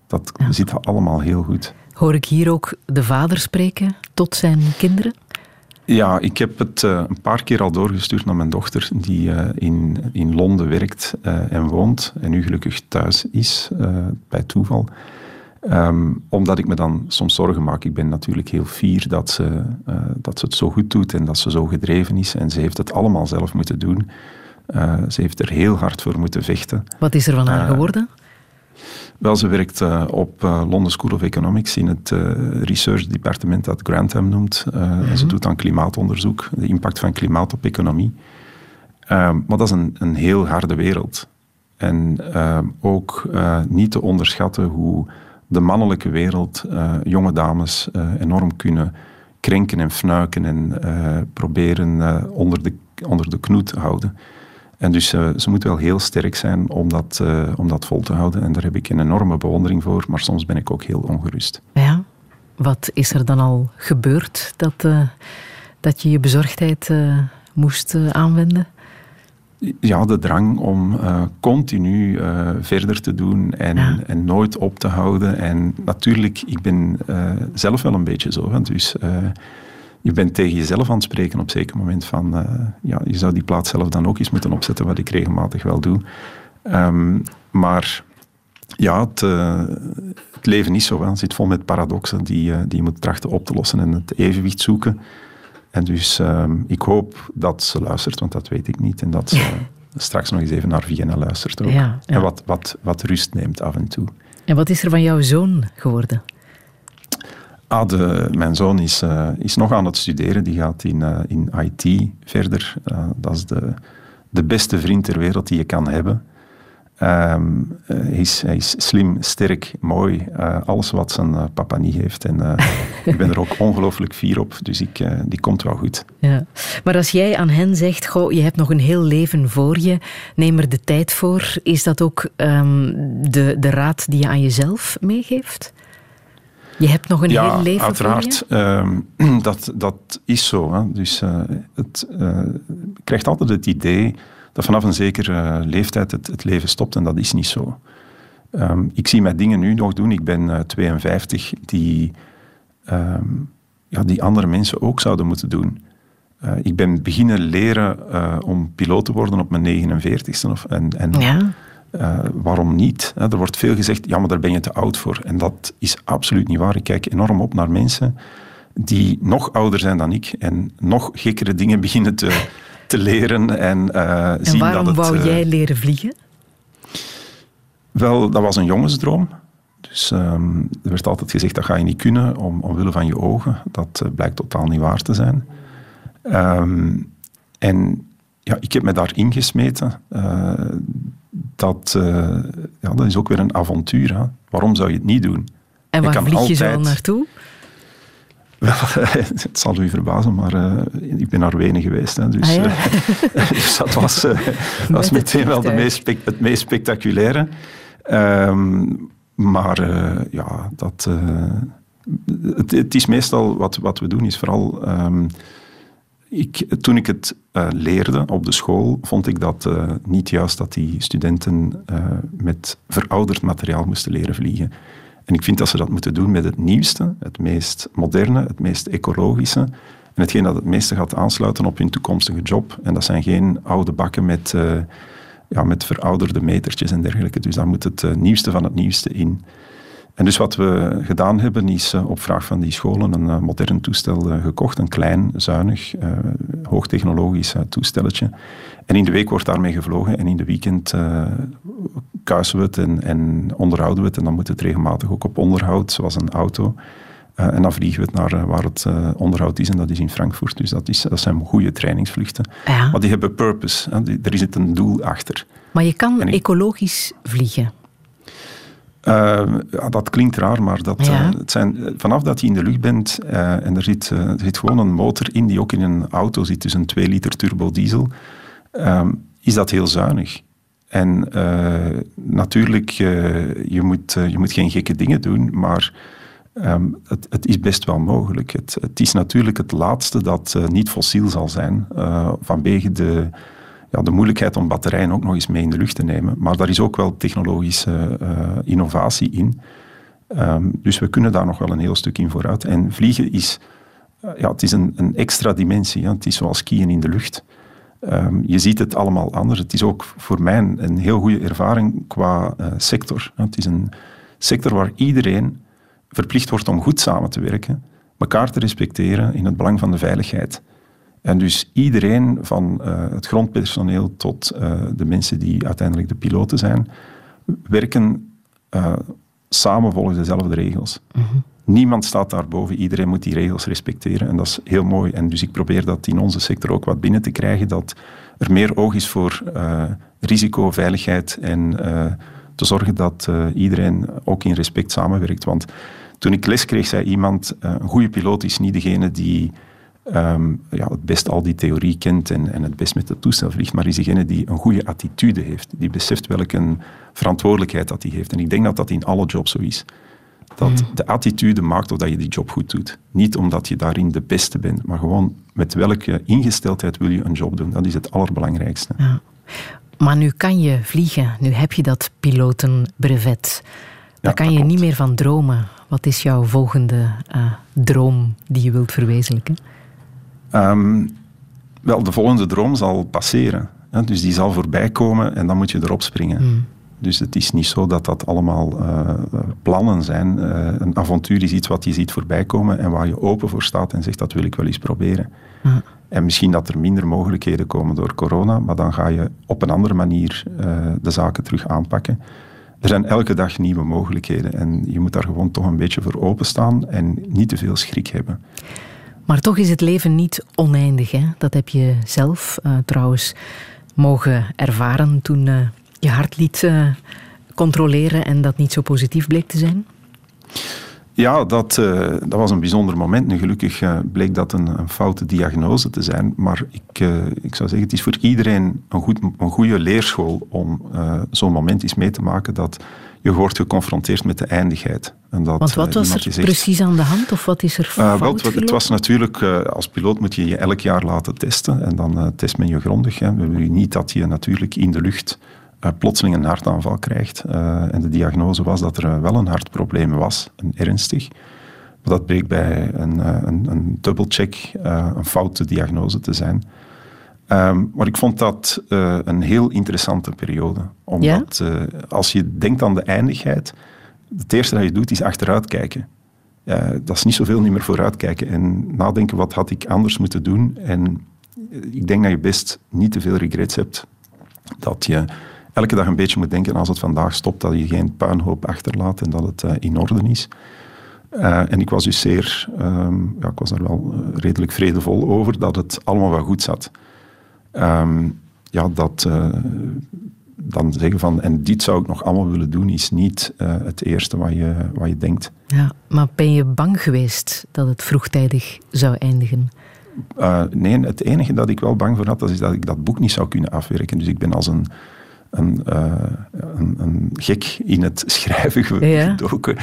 dat ja. zit allemaal heel goed. Hoor ik hier ook de vader spreken tot zijn kinderen? Ja, ik heb het uh, een paar keer al doorgestuurd naar mijn dochter, die uh, in, in Londen werkt uh, en woont en nu gelukkig thuis is, bij toeval. Um, omdat ik me dan soms zorgen maak. Ik ben natuurlijk heel fier dat ze, dat ze het zo goed doet en dat ze zo gedreven is. En ze heeft het allemaal zelf moeten doen. ze heeft er heel hard voor moeten vechten. Wat is er van haar geworden? Wel, ze werkt uh, op uh, London School of Economics in het uh, research departement dat Grantham noemt. Mm -hmm. Ze mhm. doet dan klimaatonderzoek, de impact van klimaat op economie. Ehm, maar dat is een, een heel harde wereld. En ehm, ook niet te onderschatten hoe de mannelijke wereld jonge dames enorm kunnen krenken en fnuiken en proberen onder, de, onder de knoet houden. En dus ze moet wel heel sterk zijn om dat, om dat vol te houden. En daar heb ik een enorme bewondering voor, maar soms ben ik ook heel ongerust. Ja, wat is er dan al gebeurd dat, dat je je bezorgdheid moest aanwenden? ja, de drang om continu verder te doen en, ja. en nooit op te houden. En natuurlijk, ik ben zelf wel een beetje zo. Hè, dus je bent tegen jezelf aan het spreken op een zeker moment van... ja, je zou die plaat zelf dan ook eens moeten opzetten, wat ik regelmatig wel doe. Um, maar ja, het, het, leven is zo. Hè. Het zit vol met paradoxen die, die je moet trachten op te lossen en het evenwicht zoeken. En dus um, ik hoop dat ze luistert, want dat weet ik niet. En dat ze straks nog eens even naar Vienna luistert ook. Ja, ja. En wat, wat, wat rust neemt af en toe. En wat is er van jouw zoon geworden? Ah, de, mijn zoon is, uh, is nog aan het studeren. Die gaat in, uh, in IT verder. Uh, dat is de, de beste vriend ter wereld die je kan hebben. Um, hij, is, hij, is, slim, sterk, mooi. Alles wat zijn papa niet heeft. En ik ben er ook ongelooflijk fier op. Dus ik, die komt wel goed. Ja. Maar als jij aan hen zegt, goh, je hebt nog een heel leven voor je. Neem er de tijd voor. Is dat ook um, de, de raad die je aan jezelf meegeeft? Je hebt nog een ja, heel leven uiteraard. voor je? Um, dat, dat is zo. Hè. Dus het krijgt altijd het idee dat vanaf een zekere leeftijd het, het leven stopt en dat is niet zo. Um, ik zie mij dingen nu nog doen, ik ben uh, 52, die, um, ja, die andere mensen ook zouden moeten doen. Ik ben beginnen leren om piloot te worden op mijn 49ste. Of, en, en ja. Uh, waarom niet? Er wordt veel gezegd, ja, maar daar ben je te oud voor. En dat is absoluut niet waar. Ik kijk enorm op naar mensen die nog ouder zijn dan ik en nog gekkere dingen beginnen te te leren en uh, en zien waarom dat het... wou jij leren vliegen? Wel, dat was een jongensdroom. Dus um, er werd altijd gezegd, dat ga je niet kunnen, om, omwille van je ogen. Dat uh, blijkt totaal niet waar te zijn. Um, en ja, ik heb me daarin gesmeten. Dat, ja, dat is ook weer een avontuur. Hè. Waarom zou je het niet doen? En waar vlieg je altijd... zo naartoe? Wel, het zal u verbazen, maar uh, ik ben naar Wenen geweest. Hè, dus, ah, ja. uh, dus, dat was, uh, was meteen wel de meest het meest spectaculaire. Um, maar ja, dat, het, het, is meestal wat, wat we doen, is vooral. Um, ik, toen ik het leerde op de school, vond ik dat niet juist dat die studenten met verouderd materiaal moesten leren vliegen. En ik vind dat ze dat moeten doen met het nieuwste, het meest moderne, het meest ecologische. En hetgeen dat het meeste gaat aansluiten op hun toekomstige job. En dat zijn geen oude bakken met, ja, met verouderde metertjes en dergelijke. Dus daar moet het nieuwste van het nieuwste in. En dus wat we gedaan hebben, is uh, op vraag van die scholen een modern toestel gekocht. Een klein, zuinig, hoogtechnologisch toestelletje. En in de week wordt daarmee gevlogen en in de weekend kuisen we het en, en, onderhouden we het. En dan moet het regelmatig ook op onderhoud, zoals een auto. Uh, en dan vliegen we het naar uh, waar het uh, onderhoud is, en dat is in Frankfurt. Dus dat, is, dat zijn goede trainingsvluchten. Ja. Maar die hebben purpose, hè. Die, er zit een doel achter. Maar je kan ik, ecologisch vliegen? Ja, dat klinkt raar, maar dat, ja. het zijn, vanaf dat je in de lucht bent en er zit, er zit gewoon een motor in die ook in een auto zit, dus een 2 liter turbo diesel, is dat heel zuinig. En natuurlijk, je, moet, je moet geen gekke dingen doen, maar um, het, het, is best wel mogelijk. Het, het, is natuurlijk het laatste dat niet fossiel zal zijn, vanwege de, ja, de moeilijkheid om batterijen ook nog eens mee in de lucht te nemen. Maar daar is ook wel technologische innovatie in. Um, dus we kunnen daar nog wel een heel stuk in vooruit. En vliegen is, ja, het is een, extra dimensie. Het is zoals skiën in de lucht. Um, je ziet het allemaal anders. Het is ook voor mij een, heel goede ervaring qua uh, sector. Het is een sector waar iedereen verplicht wordt om goed samen te werken, elkaar te respecteren in het belang van de veiligheid. En dus iedereen, van uh, het grondpersoneel tot uh, de mensen die uiteindelijk de piloten zijn, werken samen volgens dezelfde regels. Mm -hmm. Niemand staat daarboven, iedereen moet die regels respecteren en dat is heel mooi. En dus ik probeer dat in onze sector ook wat binnen te krijgen, dat er meer oog is voor risico, veiligheid en te zorgen dat iedereen ook in respect samenwerkt. Want toen ik les kreeg, zei iemand, een goede piloot is niet degene die Ehm, ja, het best al die theorie kent en, en het best met het toestel vliegt, maar is degene die een goede attitude heeft. Die beseft welke verantwoordelijkheid dat hij heeft. En ik denk dat dat in alle jobs zo is. Dat hmm. de attitude maakt of dat je die job goed doet. Niet omdat je daarin de beste bent, maar gewoon met welke ingesteldheid wil je een job doen. Dat is het allerbelangrijkste. Ja. Maar nu kan je vliegen, nu heb je dat pilotenbrevet. Daar kan je niet meer van dromen. Wat is jouw volgende uh, droom die je wilt verwezenlijken? Um, wel, de volgende droom zal passeren. Hè? Dus die zal voorbij komen en dan moet je erop springen. Hmm. Dus het is niet zo dat dat allemaal uh, plannen zijn. Uh, een avontuur is iets wat je ziet voorbij komen en waar je open voor staat en zegt dat wil ik wel eens proberen. En misschien dat er minder mogelijkheden komen door corona, maar dan ga je op een andere manier uh, de zaken terug aanpakken. Er zijn elke dag nieuwe mogelijkheden en je moet daar gewoon toch een beetje voor openstaan en niet te veel schrik hebben. Maar toch is het leven niet oneindig. Hè? Dat heb je zelf uh, trouwens mogen ervaren toen uh, je hart liet uh, controleren en dat niet zo positief bleek te zijn. Ja, dat, dat was een bijzonder moment. Nu, gelukkig bleek dat een, een, foute diagnose te zijn. Maar ik, ik zou zeggen, het is voor iedereen een, goed, een goede leerschool om zo'n moment eens mee te maken dat je wordt geconfronteerd met de eindigheid. En dat, Want wat eh, was er precies aan de hand? Of wat is er uh, wel, Het was natuurlijk, als piloot moet je je elk jaar laten testen. En dan test men je grondig. Hè. We willen niet dat je natuurlijk in de lucht plotseling een hartaanval krijgt. en de diagnose was dat er wel een hartprobleem was, een ernstig. Maar dat bleek bij een, een, een dubbelcheck een foute diagnose te zijn. Ehm, maar ik vond dat uh, een heel interessante periode. Omdat uh, als je denkt aan de eindigheid, het eerste dat je doet is achteruit kijken. Uh, dat is niet zoveel niet meer vooruit kijken en nadenken wat had ik anders moeten doen. En ik denk dat je best niet te veel regrets hebt. Dat je elke dag een beetje moet denken als het vandaag stopt, dat je geen puinhoop achterlaat en dat het in orde is. en ik was dus zeer, ehm, ja, ik was daar wel redelijk vredevol over dat het allemaal wel goed zat. Ehm, ja, dat dan zeggen van, en dit zou ik nog allemaal willen doen, is niet het eerste wat je, wat je denkt. Ja, maar ben je bang geweest dat het vroegtijdig zou eindigen? Uh, nee, het enige dat ik wel bang voor had, dat is dat ik dat boek niet zou kunnen afwerken. Dus ik ben als een, een, een, een gek in het schrijven gedoken.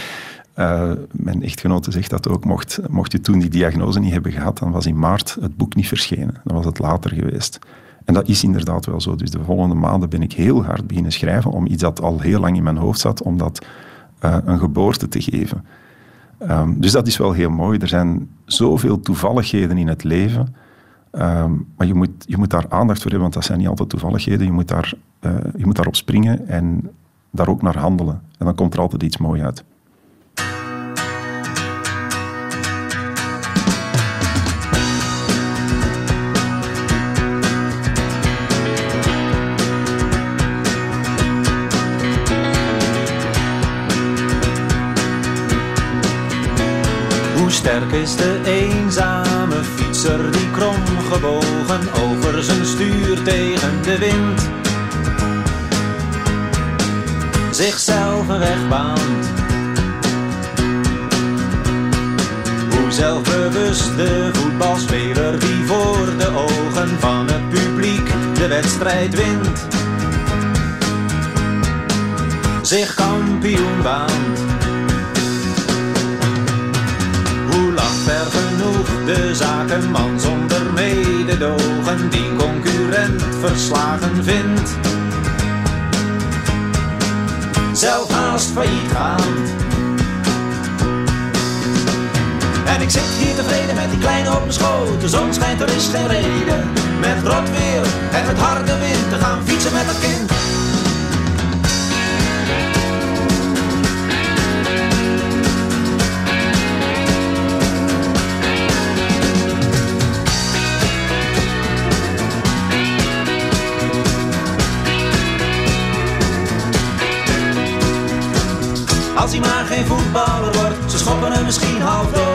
Uh, mijn echtgenote zegt dat ook. Mocht, mocht je toen die diagnose niet hebben gehad, dan was in maart het boek niet verschenen. Dan was het later geweest. En dat is inderdaad wel zo. Dus de volgende maanden ben ik heel hard beginnen schrijven om iets dat al heel lang in mijn hoofd zat, om dat uh, een geboorte te geven. Um, dus dat is wel heel mooi. Er zijn zoveel toevalligheden in het leven. Um, maar je moet, je moet daar aandacht voor hebben, want dat zijn niet altijd toevalligheden. Je moet, daar, uh, je moet daarop springen en daar ook naar handelen. En dan komt er altijd iets moois uit. sterk is de eenzame fietser die krom gebogen over zijn stuur tegen de wind zichzelf een weg baant. Hoe zelfbewust de voetbalspeler die voor de ogen van het publiek de wedstrijd wint, zich kampioen baant. Ver genoeg de zakenman zonder mededogen die concurrent verslagen vindt. Zelf haast failliet gaan. En ik zit hier tevreden met die kleine op mijn schoot. De zon schijnt, er is geen reden. Met rot weer en met harde wind te gaan fietsen met het kind. Als hij maar geen voetballer wordt, ze schoppen hem misschien half dood.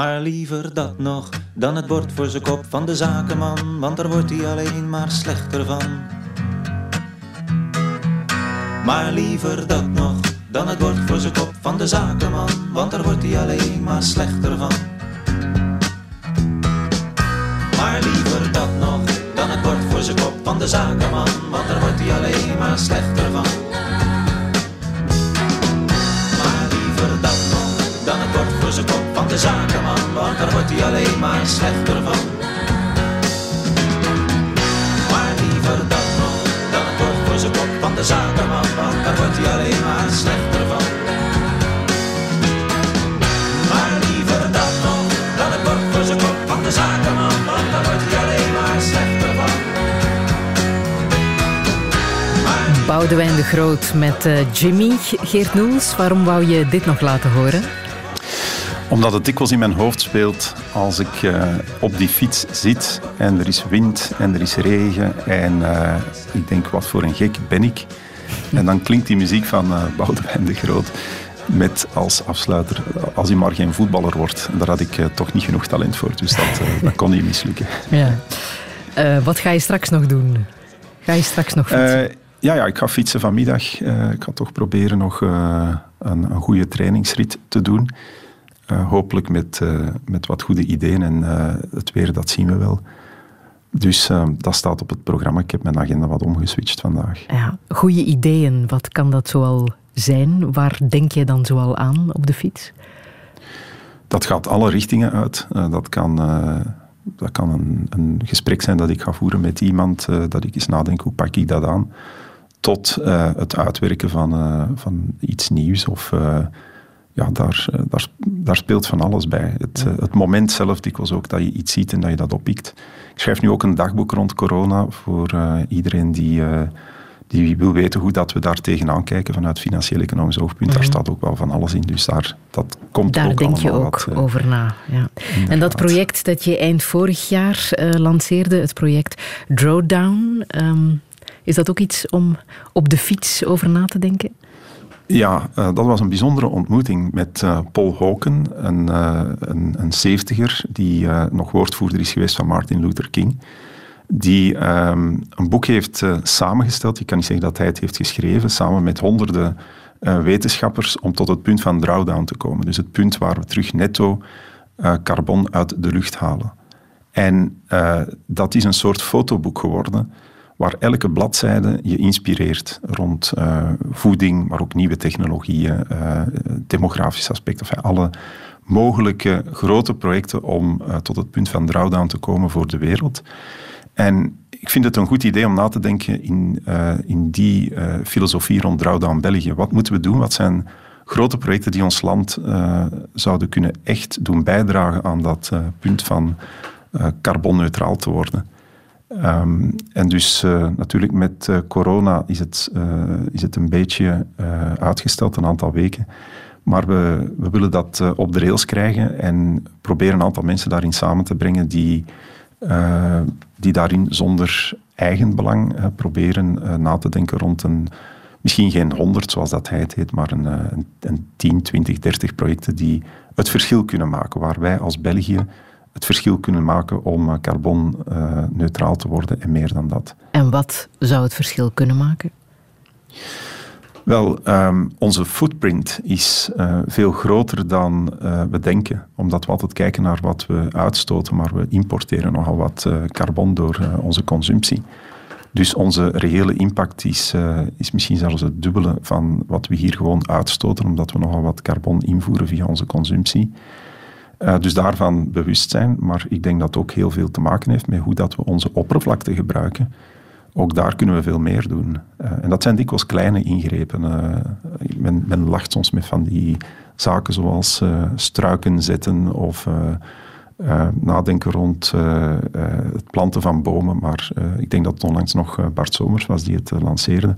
Maar liever dat nog dan het bord voor zijn kop van de zakenman, want daar wordt hij alleen maar slechter van. Maar liever dat nog dan het bord voor zijn kop van de zakenman, want daar wordt hij alleen maar slechter van. Slechter van. Maar liever dat nog dan het bord voor zijn kop van de zakenman, want daar wordt hij alleen maar slechter van. Maar liever dat nog dan het bord voor zijn kop van de zakenman, want daar wordt hij alleen maar slechter van. Boudewijn de Groot met eh, Jimmy. Geert Noels, waarom wou je dit nog laten horen? Omdat het dikwijls in mijn hoofd speelt als ik eh, op die fiets zit en er is wind en er is regen en eh, ik denk, wat voor een gek ben ik? En dan klinkt die muziek van uh, Boudewijn de Groot met als afsluiter, als hij maar geen voetballer wordt. Daar had ik toch niet genoeg talent voor, dus dat, dat kon niet mislukken. Ja. wat ga je straks nog doen? Ga je straks nog fietsen? ja, ja, ik ga fietsen vanmiddag. ik ga toch proberen nog een, een goede trainingsrit te doen. Uh, hopelijk met, uh, met wat goede ideeën en uh, het weer, dat zien we wel. Dus dat staat op het programma. Ik heb mijn agenda wat omgeswitcht vandaag. Ja, goede ideeën, wat kan dat zoal zijn? Waar denk je dan zoal aan op de fiets? Dat gaat alle richtingen uit. dat kan, dat kan een, een, gesprek zijn dat ik ga voeren met iemand, dat ik eens nadenk, hoe pak ik dat aan? Tot het uitwerken van, van iets nieuws of ja, daar, eh, daar, daar, speelt van alles bij. Het, eh, het moment zelf dikwijls ook dat je iets ziet en dat je dat oppikt. Ik schrijf nu ook een dagboek rond corona voor uh, iedereen die, uh, die wil weten hoe dat we daar tegenaan kijken vanuit financieel economisch oogpunt. Mm Daar mhm. staat ook wel van alles in, dus daar, dat komt daar ook denk je ook wat, over na. Ja. En dat project dat je eind vorig jaar lanceerde, het project Drawdown, um, is dat ook iets om op de fiets over na te denken? Ja, uh, dat was een bijzondere ontmoeting met uh, Paul Hawken, een, uh, een, een zeventiger die nog woordvoerder is geweest van Martin Luther King. Die um, een boek heeft samengesteld, ik kan niet zeggen dat hij het heeft geschreven, samen met honderden wetenschappers om tot het punt van drawdown te komen. Dus het punt waar we terug netto carbon uit de lucht halen. En dat is een soort fotoboek geworden waar elke bladzijde je inspireert rond uh, voeding, maar ook nieuwe technologieën, uh, demografische aspecten, alle mogelijke grote projecten om uh, tot het punt van drawdown te komen voor de wereld. En ik vind het een goed idee om na te denken in, in die filosofie rond drawdown België. Wat moeten we doen? Wat zijn grote projecten die ons land zouden kunnen echt doen bijdragen aan dat punt van carbonneutraal te worden? Um, en dus uh, natuurlijk met uh, corona is het, uh, is het een beetje uitgesteld, een aantal weken. Maar we, we willen dat op de rails krijgen en proberen een aantal mensen daarin samen te brengen die, die daarin zonder eigen belang proberen na te denken rond een, misschien geen honderd zoals dat hij het heet, maar een, een, een 10, 20, 30 projecten die het verschil kunnen maken, waar wij als België het verschil kunnen maken om eh, carbonneutraal te worden en meer dan dat. En wat zou het verschil kunnen maken? Wel, um, onze footprint is uh, veel groter dan uh, we denken. Omdat we altijd kijken naar wat we uitstoten, maar we importeren nogal wat uh, carbon door onze consumptie. Dus onze reële impact is, is misschien zelfs het dubbele van wat we hier gewoon uitstoten, omdat we nogal wat carbon invoeren via onze consumptie. Uh, dus daarvan bewust zijn. Maar ik denk dat het ook heel veel te maken heeft met hoe dat we onze oppervlakte gebruiken. Ook daar kunnen we veel meer doen. Uh, en dat zijn dikwijls kleine ingrepen. Uh, men, lacht soms met van die zaken zoals struiken zetten of nadenken rond het planten van bomen. Maar ik denk dat het onlangs nog Bart Somers was die het lanceerde.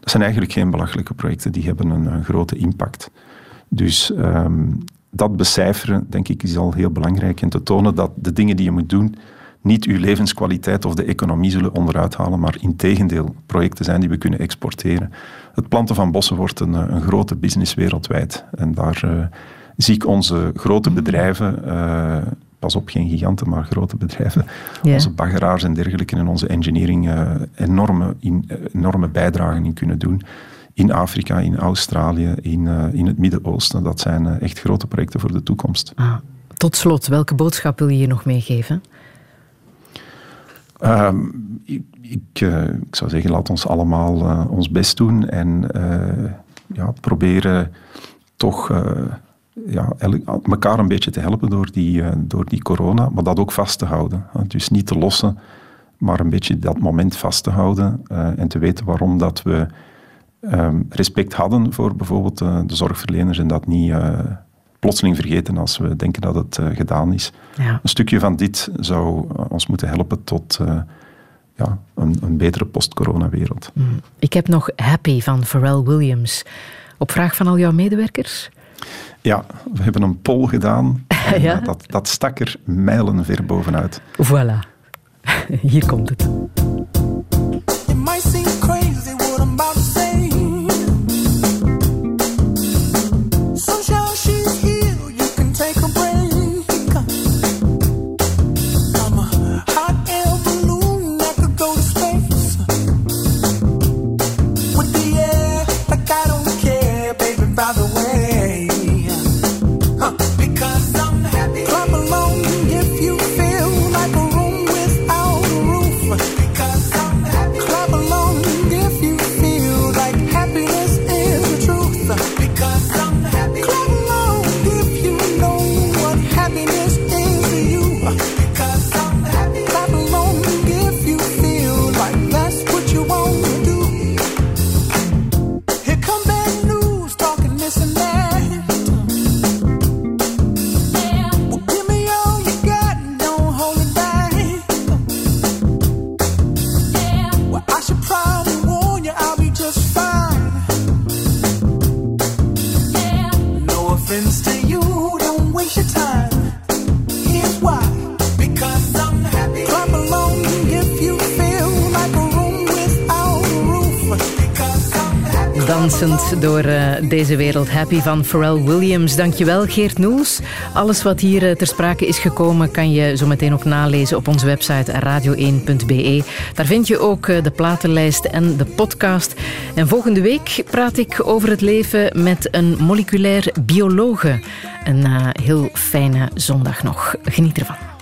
Dat zijn eigenlijk geen belachelijke projecten, die hebben een, een grote impact. Dus um, dat becijferen, denk ik, is al heel belangrijk. En te tonen dat de dingen die je moet doen niet uw levenskwaliteit of de economie zullen onderuit halen, maar integendeel projecten zijn die we kunnen exporteren. Het planten van bossen wordt een, een grote business wereldwijd. En daar uh, zie ik onze grote bedrijven, uh, pas op, geen giganten, maar grote bedrijven, onze baggeraars en dergelijke en onze engineering uh, enorme, in, enorme bijdragen in kunnen doen in Afrika, in Australië, in, in het Midden-Oosten. Dat zijn echt grote projecten voor de toekomst. Ah, tot slot, welke boodschap wil je hier nog meegeven? Uh, ik, ik, uh, ik, zou zeggen, laat ons allemaal uh, ons best doen en ja, proberen toch ja, elkaar een beetje te helpen door die, door die corona, maar dat ook vast te houden. Dus niet te lossen, maar een beetje dat moment vast te houden en te weten waarom dat we um, respect hadden voor bijvoorbeeld de zorgverleners en dat niet plotseling vergeten als we denken dat het uh, gedaan is. Ja. Een stukje van dit zou ons moeten helpen tot uh, ja, een, een, betere post-corona-wereld. Mm. Ik heb nog Happy van Pharrell Williams. Op vraag van al jouw medewerkers? Ja, we hebben een poll gedaan. ja? dat, dat stak er mijlenver bovenuit. Voilà. Hier komt het. Door uh, deze wereld. Happy van Pharrell Williams. Dankjewel Geert Noels. Alles wat hier uh, ter sprake is gekomen kan je zo meteen ook nalezen op onze website radio1.be. Daar vind je ook uh, de platenlijst en de podcast. En volgende week praat ik over het leven met een moleculair biologe. Een heel fijne zondag nog. Geniet ervan.